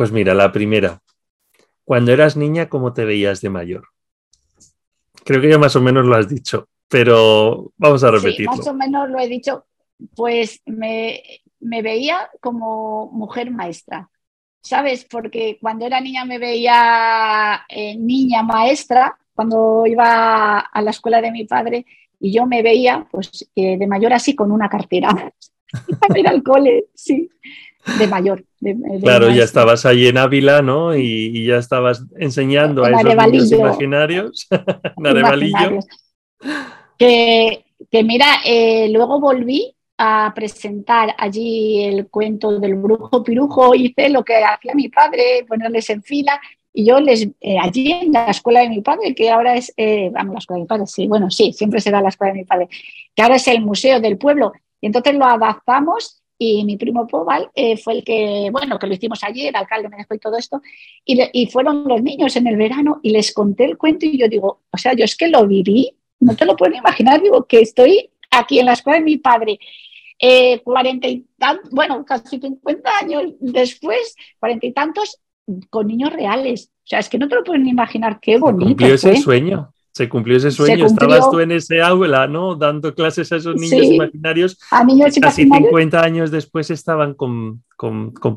Pues mira, la primera. Cuando eras niña, ¿cómo te veías de mayor? Creo que ya más o menos lo has dicho pero vamos a repetirlo. más o menos lo he dicho, pues me, veía como mujer maestra, ¿sabes? Porque cuando era niña me veía eh, niña maestra, cuando iba a la escuela de mi padre, y yo me veía, pues, de mayor así con una cartera para ir al cole, sí, de mayor. claro, ya estabas allí en Ávila, ¿no? Y, ya estabas enseñando a esos niños imaginarios, imaginarios que, mira, eh, luego volví a presentar allí el cuento del brujo pirujo, hice lo que hacía mi padre, ponerles en fila, y yo les, eh, allí en la escuela de mi padre, que ahora es, eh, vamos, la escuela de mi padre, sí, bueno, sí, siempre será la escuela de mi padre, que ahora es el museo del pueblo, y entonces lo adaptamos y mi primo Pobal fue el que, bueno, que lo hicimos ayer, el alcalde me dejó y todo esto, y, y, fueron los niños en el verano y les conté el cuento y yo digo, o sea, yo es que lo viví no te lo puedo imaginar, digo, que estoy aquí en la escuela de mi padre, eh, cuarenta y tantos, bueno, casi 50 años después, cuarenta y tantos, con niños reales. O sea, es que no te lo pueden imaginar qué bonito. Cumplió ese sueño. Se cumplió ese sueño. Estabas tú en ese aula, ¿no? Dando clases a esos niños imaginarios. A niños Casi 50 años después estaban con,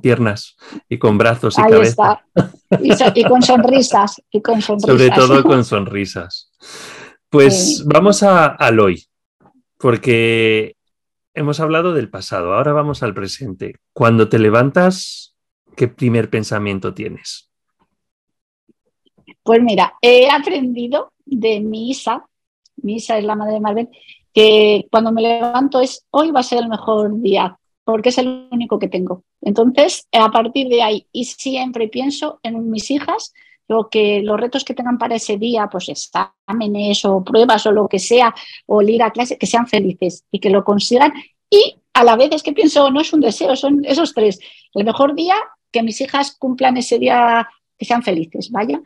piernas y con brazos y Ahí cabeza. Está. Y, con sonrisas. Y con sonrisas. Sobre todo con sonrisas. Pues vamos a, al hoy, porque hemos hablado del pasado, ahora vamos al presente. Cuando te levantas, ¿qué primer pensamiento tienes? Pues mira, he aprendido de mi Isa, mi Isa es la madre de Marvel, que cuando me levanto es hoy va a ser el mejor día, porque es el único que tengo. Entonces, a partir de ahí, y siempre pienso en mis hijas, lo que los retos que tengan para ese día, pues exámenes o pruebas o lo que sea, o ir a clase, que sean felices y que lo consigan. Y a la vez es que pienso, no es un deseo, son esos tres. El mejor día, que mis hijas cumplan ese día, que sean felices, vaya.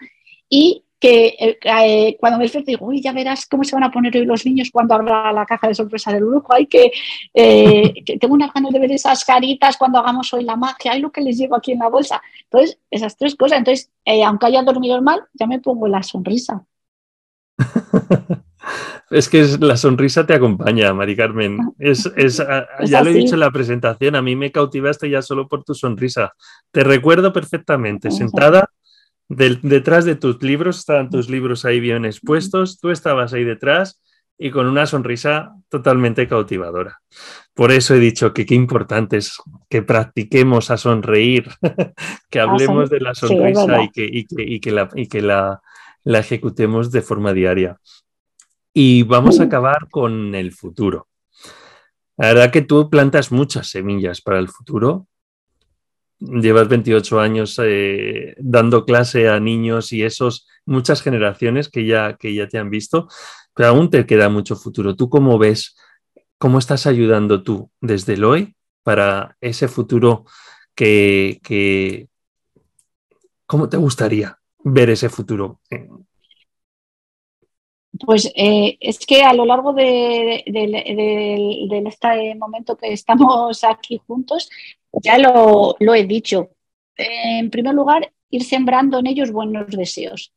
Y que eh, eh, cuando me digo, uy, ya verás cómo se van a poner hoy los niños cuando abra la caja de sorpresa del lujo. Hay eh, que, tengo unas ganas de ver esas caritas cuando hagamos hoy la magia, hay lo que les llevo aquí en la bolsa. Entonces, esas tres cosas. Entonces, aunque haya dormido mal, ya me pongo la sonrisa. Es que la sonrisa te acompaña, Mari Carmen. Ah. Es, ah, ya lo he dicho en la presentación, a mí me cautivaste ya solo por tu sonrisa. Te recuerdo perfectamente, sentada detrás de tus libros, estaban tus libros ahí bien expuestos, tú estabas ahí detrás y con una sonrisa totalmente cautivadora. Por eso he dicho que qué importante es que practiquemos a sonreír, que hablemos de la sonrisa y, que, la, que la, la ejecutemos de forma diaria. Y vamos a acabar con el futuro. La verdad que tú plantas muchas semillas para el futuro llevas 28 años eh, dando clase a niños y esos, muchas generaciones que ya, que ya te han visto, pero aún te queda mucho futuro. ¿Tú cómo ves, cómo estás ayudando tú desde el hoy para ese futuro que, que ¿cómo te gustaría ver ese futuro? Pues eh, es que a lo largo de, este momento que estamos aquí juntos, ya lo, he dicho. En primer lugar, ir sembrando en ellos buenos deseos.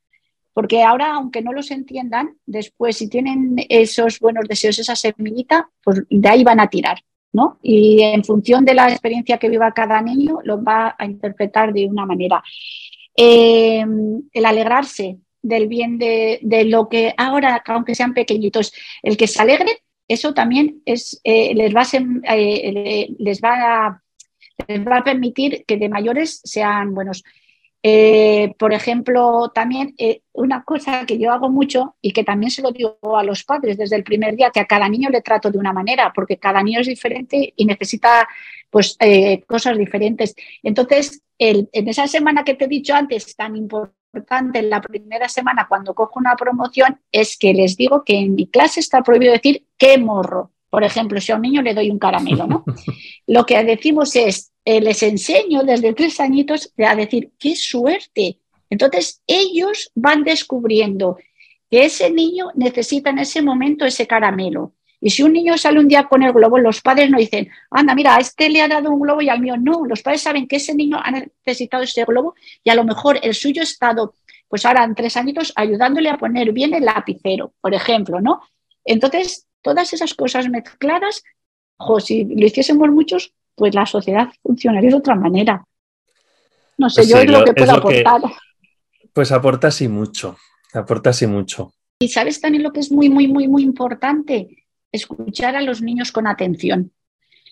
Porque ahora, aunque no los entiendan, después si tienen esos buenos deseos, esa semillita, pues de ahí van a tirar, ¿no? Y en función de la experiencia que viva cada niño, lo va a interpretar de una manera. Eh, el alegrarse del bien de, lo que ahora, aunque sean pequeñitos, el que se alegren, eso también es, eh, les, va a, eh, les va a va a permitir que de mayores sean buenos. Eh, por ejemplo, también eh, una cosa que yo hago mucho y que también se lo digo a los padres desde el primer día, que a cada niño le trato de una manera, porque cada niño es diferente y necesita pues, eh, cosas diferentes. Entonces, en esa semana que te he dicho antes, tan importante, la primera semana cuando cojo una promoción, es que les digo que en mi clase está prohibido decir qué morro. Por ejemplo, si a un niño le doy un caramelo, ¿no? Lo que decimos es, eh, les enseño desde tres añitos a decir, qué suerte. Entonces, ellos van descubriendo que ese niño necesita en ese momento ese caramelo. Y si un niño sale un día con el globo, los padres no dicen, anda, mira, a este le ha dado un globo y al mío no. Los padres saben que ese niño ha necesitado ese globo y a lo mejor el suyo ha estado, pues ahora en tres añitos, ayudándole a poner bien el lapicero, por ejemplo, ¿no? Entonces, todas esas cosas mezcladas, si lo hiciésemos muchos, pues la sociedad funcionaría de otra manera. No sé, pues yo es lo, que puedo aportar. pues aporta así mucho, aporta así mucho. Y sabes también lo que es muy, muy, muy, muy importante, escuchar a los niños con atención.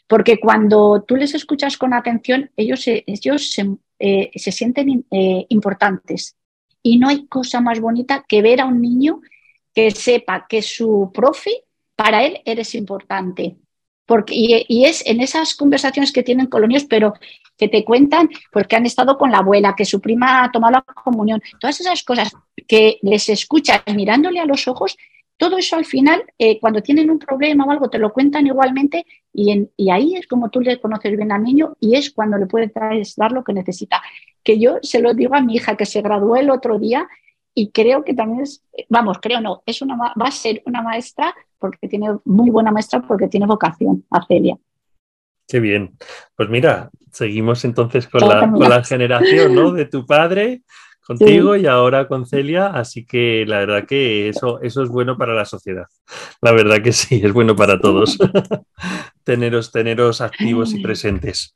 Porque cuando tú les escuchas con atención, ellos, ellos se, eh, sienten eh, importantes. Y no hay cosa más bonita que ver a un niño que sepa que su profe para él eres importante. Porque, y, es en esas conversaciones que tienen niños, pero que te cuentan porque han estado con la abuela, que su prima ha tomado la comunión, todas esas cosas que les escuchas mirándole a los ojos, todo eso al final, eh, cuando tienen un problema o algo, te lo cuentan igualmente y, en, y, ahí es como tú le conoces bien al niño y es cuando le puedes dar lo que necesita. Que yo se lo digo a mi hija que se graduó el otro día y creo que también es, vamos, creo no, es una, va a ser una maestra porque tiene muy buena maestra porque tiene vocación, a Celia. Qué bien. Pues mira, seguimos entonces con la, con la generación ¿no? de tu padre, contigo y ahora con Celia, así que la verdad que eso, eso es bueno para la sociedad. La verdad que sí, es bueno para todos. teneros, teneros activos y presentes.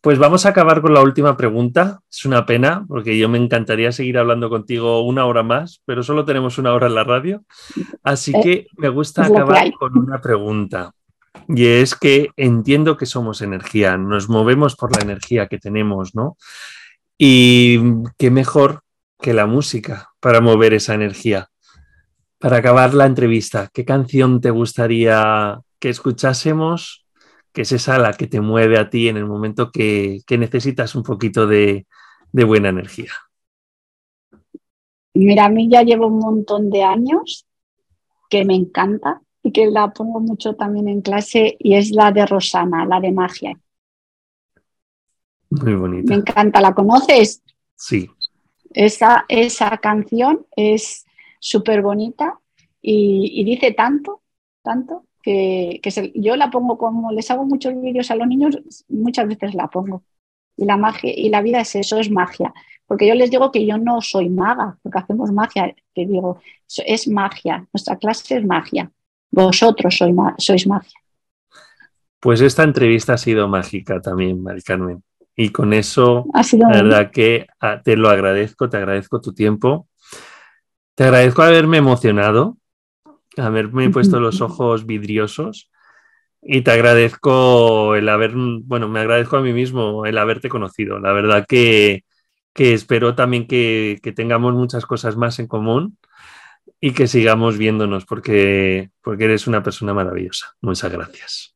Pues vamos a acabar con la última pregunta. Es una pena porque yo me encantaría seguir hablando contigo una hora más, pero solo tenemos una hora en la radio. Así eh, que me gusta acabar con una pregunta. Y es que entiendo que somos energía, nos movemos por la energía que tenemos, ¿no? Y qué mejor que la música para mover esa energía. Para acabar la entrevista, ¿qué canción te gustaría que escuchásemos? Que es esa la que te mueve a ti en el momento que, necesitas un poquito de, de buena energía. Mira, a mí ya llevo un montón de años que me encanta y que la pongo mucho también en clase y es la de Rosana, la de magia. Muy bonita. Me encanta, ¿la conoces? Sí. Esa, esa canción es súper bonita y, dice tanto, tanto, que, yo la pongo como les hago muchos vídeos a los niños, muchas veces la pongo. Y la magia y la vida es eso, es magia. Porque yo les digo que yo no soy maga, porque hacemos magia, que digo, es magia, nuestra clase es magia. Vosotros sois magia. Pues esta entrevista ha sido mágica también, Mari Carmen. Y con eso, la verdad que ah, te lo agradezco, te agradezco tu tiempo. Te agradezco haberme emocionado, haberme puesto los ojos vidriosos y te agradezco el haber, bueno, me agradezco a mí mismo el haberte conocido. La verdad que, espero también que, que tengamos muchas cosas más en común y que sigamos viéndonos porque, porque eres una persona maravillosa. Muchas gracias.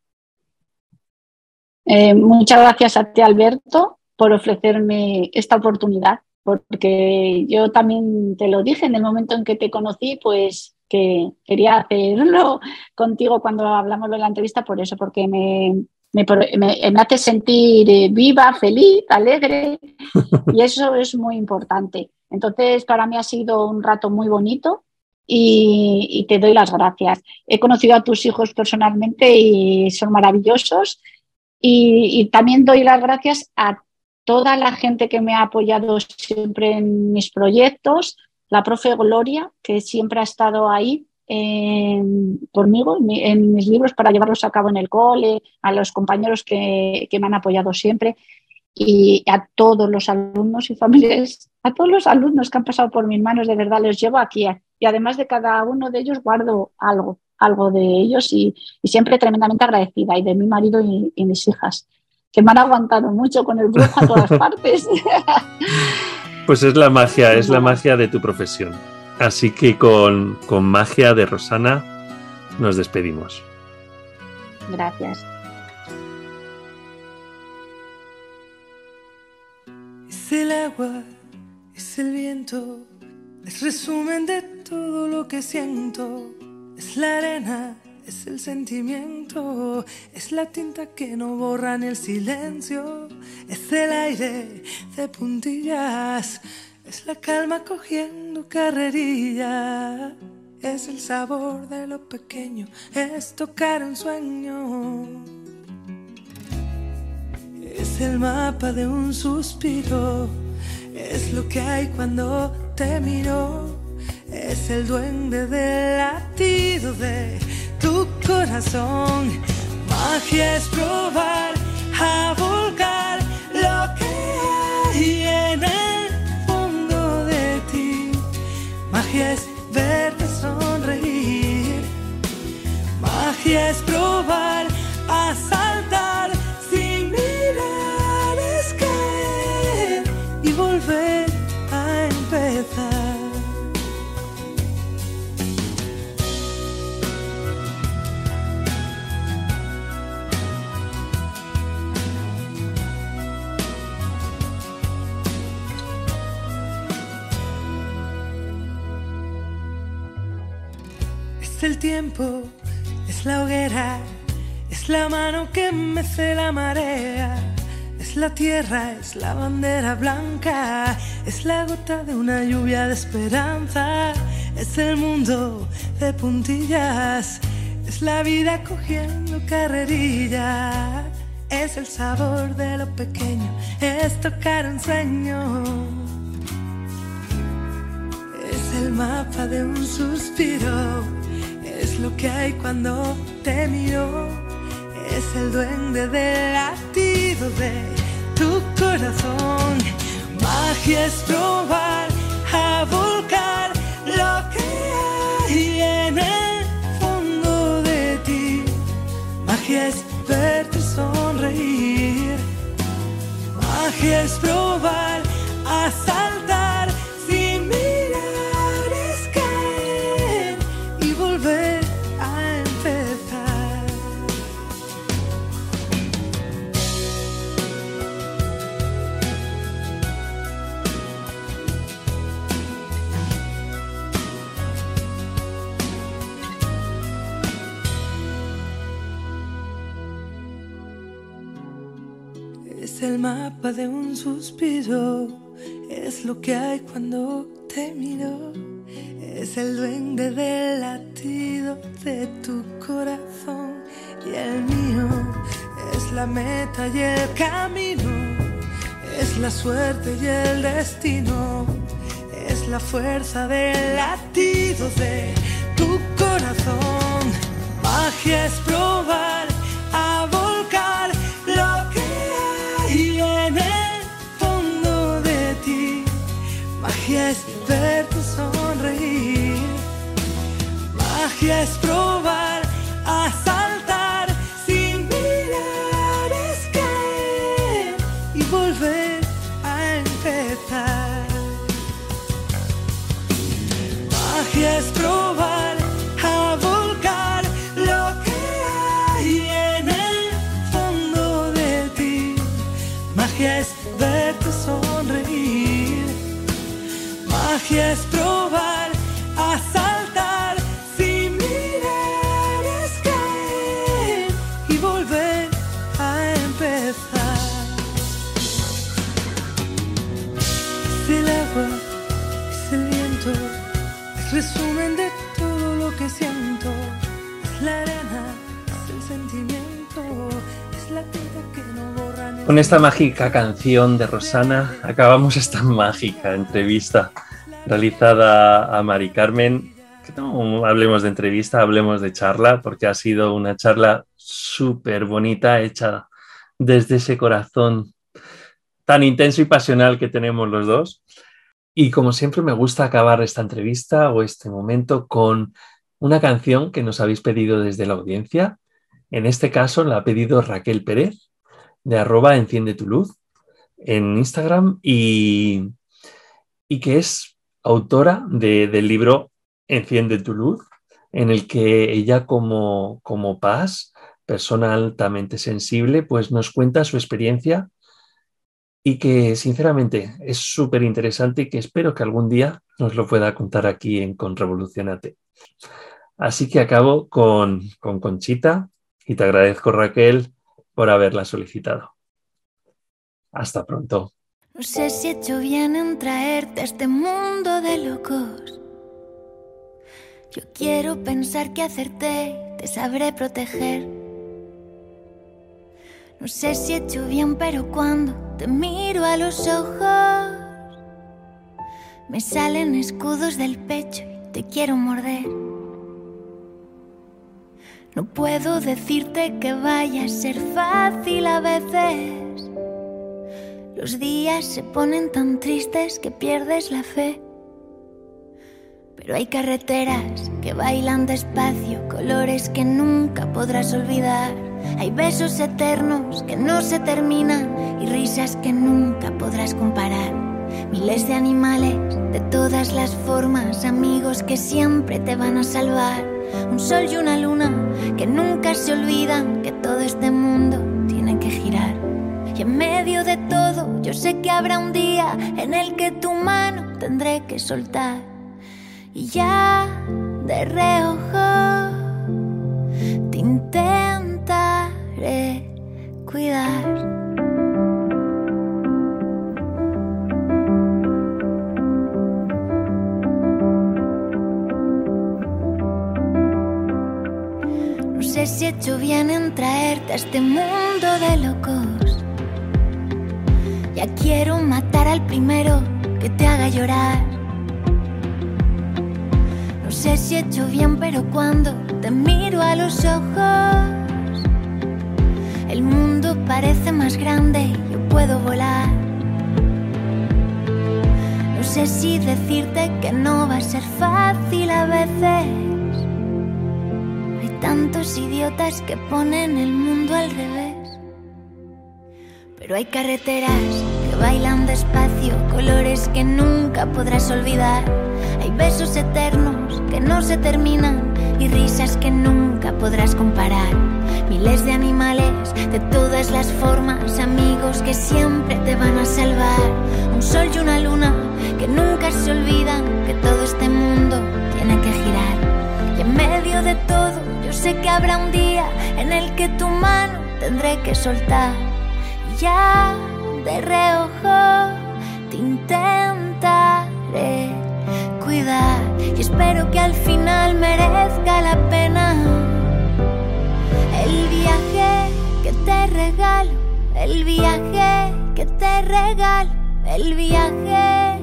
Eh, muchas gracias a ti, Alberto, por ofrecerme esta oportunidad, porque yo también te lo dije en el momento en que te conocí, pues que quería hacerlo contigo cuando hablamos de la entrevista, por eso, porque me, me, me, hace sentir eh, viva, feliz, alegre, y eso es muy importante. Entonces, para mí ha sido un rato muy bonito y, te doy las gracias. He conocido a tus hijos personalmente y son maravillosos. Y, también doy las gracias a toda la gente que me ha apoyado siempre en mis proyectos, la profe Gloria, que siempre ha estado ahí conmigo en, mis libros para llevarlos a cabo en el cole, a los compañeros que, que me han apoyado siempre y a todos los alumnos y familiares, a todos los alumnos que han pasado por mis manos, de verdad los llevo aquí. Y además de cada uno de ellos guardo algo, algo de ellos y, siempre tremendamente agradecida y de mi marido y, mis hijas, que me han aguantado mucho con el brujo a todas partes. Pues es la magia, es la magia de tu profesión. Así que con, con magia de Rosana nos despedimos. Gracias. Es el agua, es el viento, es resumen de todo lo que siento. Es la arena, es el sentimiento, es la tinta que no borra ni el silencio. Es el aire de puntillas, es la calma cogiendo carrerilla. Es el sabor de lo pequeño, es tocar un sueño. Es el mapa de un suspiro, es lo que hay cuando te miro, es el duende del latido de tu corazón. Magia es probar a volcar lo que hay en el fondo de ti. Magia es verte sonreír. Magia es probar tiempo, es la hoguera, es la mano que mece la marea, es la tierra, es la bandera blanca, es la gota de una lluvia de esperanza, es el mundo de puntillas, es la vida cogiendo carrerilla, es el sabor de lo pequeño, es tocar un sueño. Es el mapa de un suspiro, lo que hay cuando te miro. Es el duende del latido de tu corazón. Magia es probar a volcar lo que hay en el fondo de ti. Magia es verte sonreír. Magia es probar a saltar mapa de un suspiro, es lo que hay cuando te miro. Es el duende del latido de tu corazón y el mío. Es la meta y el camino, es la suerte y el destino. Es la fuerza del latido de tu corazón. Magia es probar Magia es verte sonreír. Magia es probar a saltar Con esta mágica canción de Rosana acabamos esta mágica entrevista realizada a Mari Carmen. Que no hablemos de entrevista, hablemos de charla, porque ha sido una charla súper bonita, hecha desde ese corazón tan intenso y pasional que tenemos los dos. Y como siempre me gusta acabar esta entrevista o este momento con una canción que nos habéis pedido desde la audiencia. En este caso la ha pedido Raquel Pérez de arroba enciende tu luz en Instagram y, y que es autora de- del libro Enciende tu luz, en el que ella como, como Paz, persona altamente sensible, pues nos cuenta su experiencia y que sinceramente es súper interesante y que espero que algún día nos lo pueda contar aquí en Con Revolucionate. Así que acabo con, con Conchita y te agradezco Raquel por haberla solicitado. Hasta pronto. No sé si he hecho bien en traerte a este mundo de locos. Yo quiero pensar que acerté, te sabré proteger. No sé si he hecho bien, pero cuando te miro a los ojos, me salen escudos del pecho y te quiero morder. No puedo decirte que vaya a ser fácil a veces. Los días se ponen tan tristes que pierdes la fe. Pero hay carreteras que bailan despacio, colores que nunca podrás olvidar. Hay besos eternos que no se terminan y risas que nunca podrás comparar. Miles de animales de todas las formas, amigos que siempre te van a salvar. Un sol y una luna que nunca se olvidan que todo este mundo tiene que girar. Y en medio de todo, yo sé que habrá un día en el que tu mano tendré que soltar. Y ya de reojo te intentaré cuidar. Hecho bien en traerte a este mundo de locos. Ya quiero matar al primero que te haga llorar. No sé si he hecho bien, pero cuando te miro a los ojos, el mundo parece más grande y yo puedo volar. No sé si decirte que no va a ser fácil a veces. Tantos idiotas que ponen el mundo al revés. Pero hay carreteras que bailan despacio, colores que nunca podrás olvidar. Hay besos eternos que no se terminan y risas que nunca podrás comparar. Miles de animales de todas las formas, amigos que siempre te van a salvar. Un sol y una luna que nunca se olvidan que todo este mundo tiene que girar. Y en medio de todo, sé que habrá un día en el que tu mano tendré que soltar. Ya de reojo te intentaré cuidar y espero que al final merezca la pena el viaje que te regalo, el viaje que te regalo, el viaje.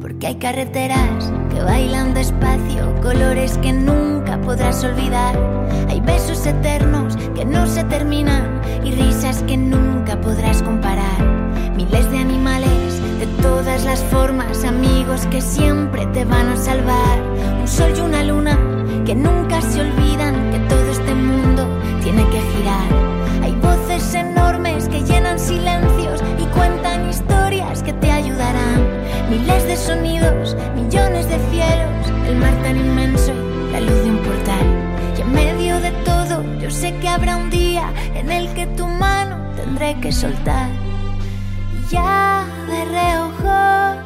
Porque hay carreteras que bailan despacio, colores que nunca podrás olvidar. Hay besos eternos que no se terminan y risas que nunca podrás comparar. Miles de animales de todas las formas, amigos que siempre te van a salvar. Un sol y una luna que nunca se olvidan sonidos, millones de cielos, el mar tan inmenso, la luz de un portal. Y en medio de todo, yo sé que habrá un día en el que tu mano tendré que soltar. Y ya de reojo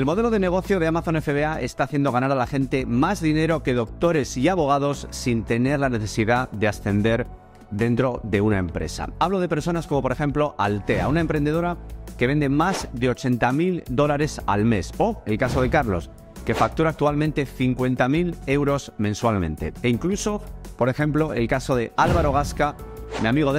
El modelo de negocio de Amazon FBA está haciendo ganar a la gente más dinero que doctores y abogados sin tener la necesidad de ascender dentro de una empresa. Hablo de personas como por ejemplo Altea, una emprendedora que vende más de 80.000 dólares al mes. O el caso de Carlos, que factura actualmente 50.000 euros mensualmente. E incluso, por ejemplo, el caso de Álvaro Gasca, mi amigo de la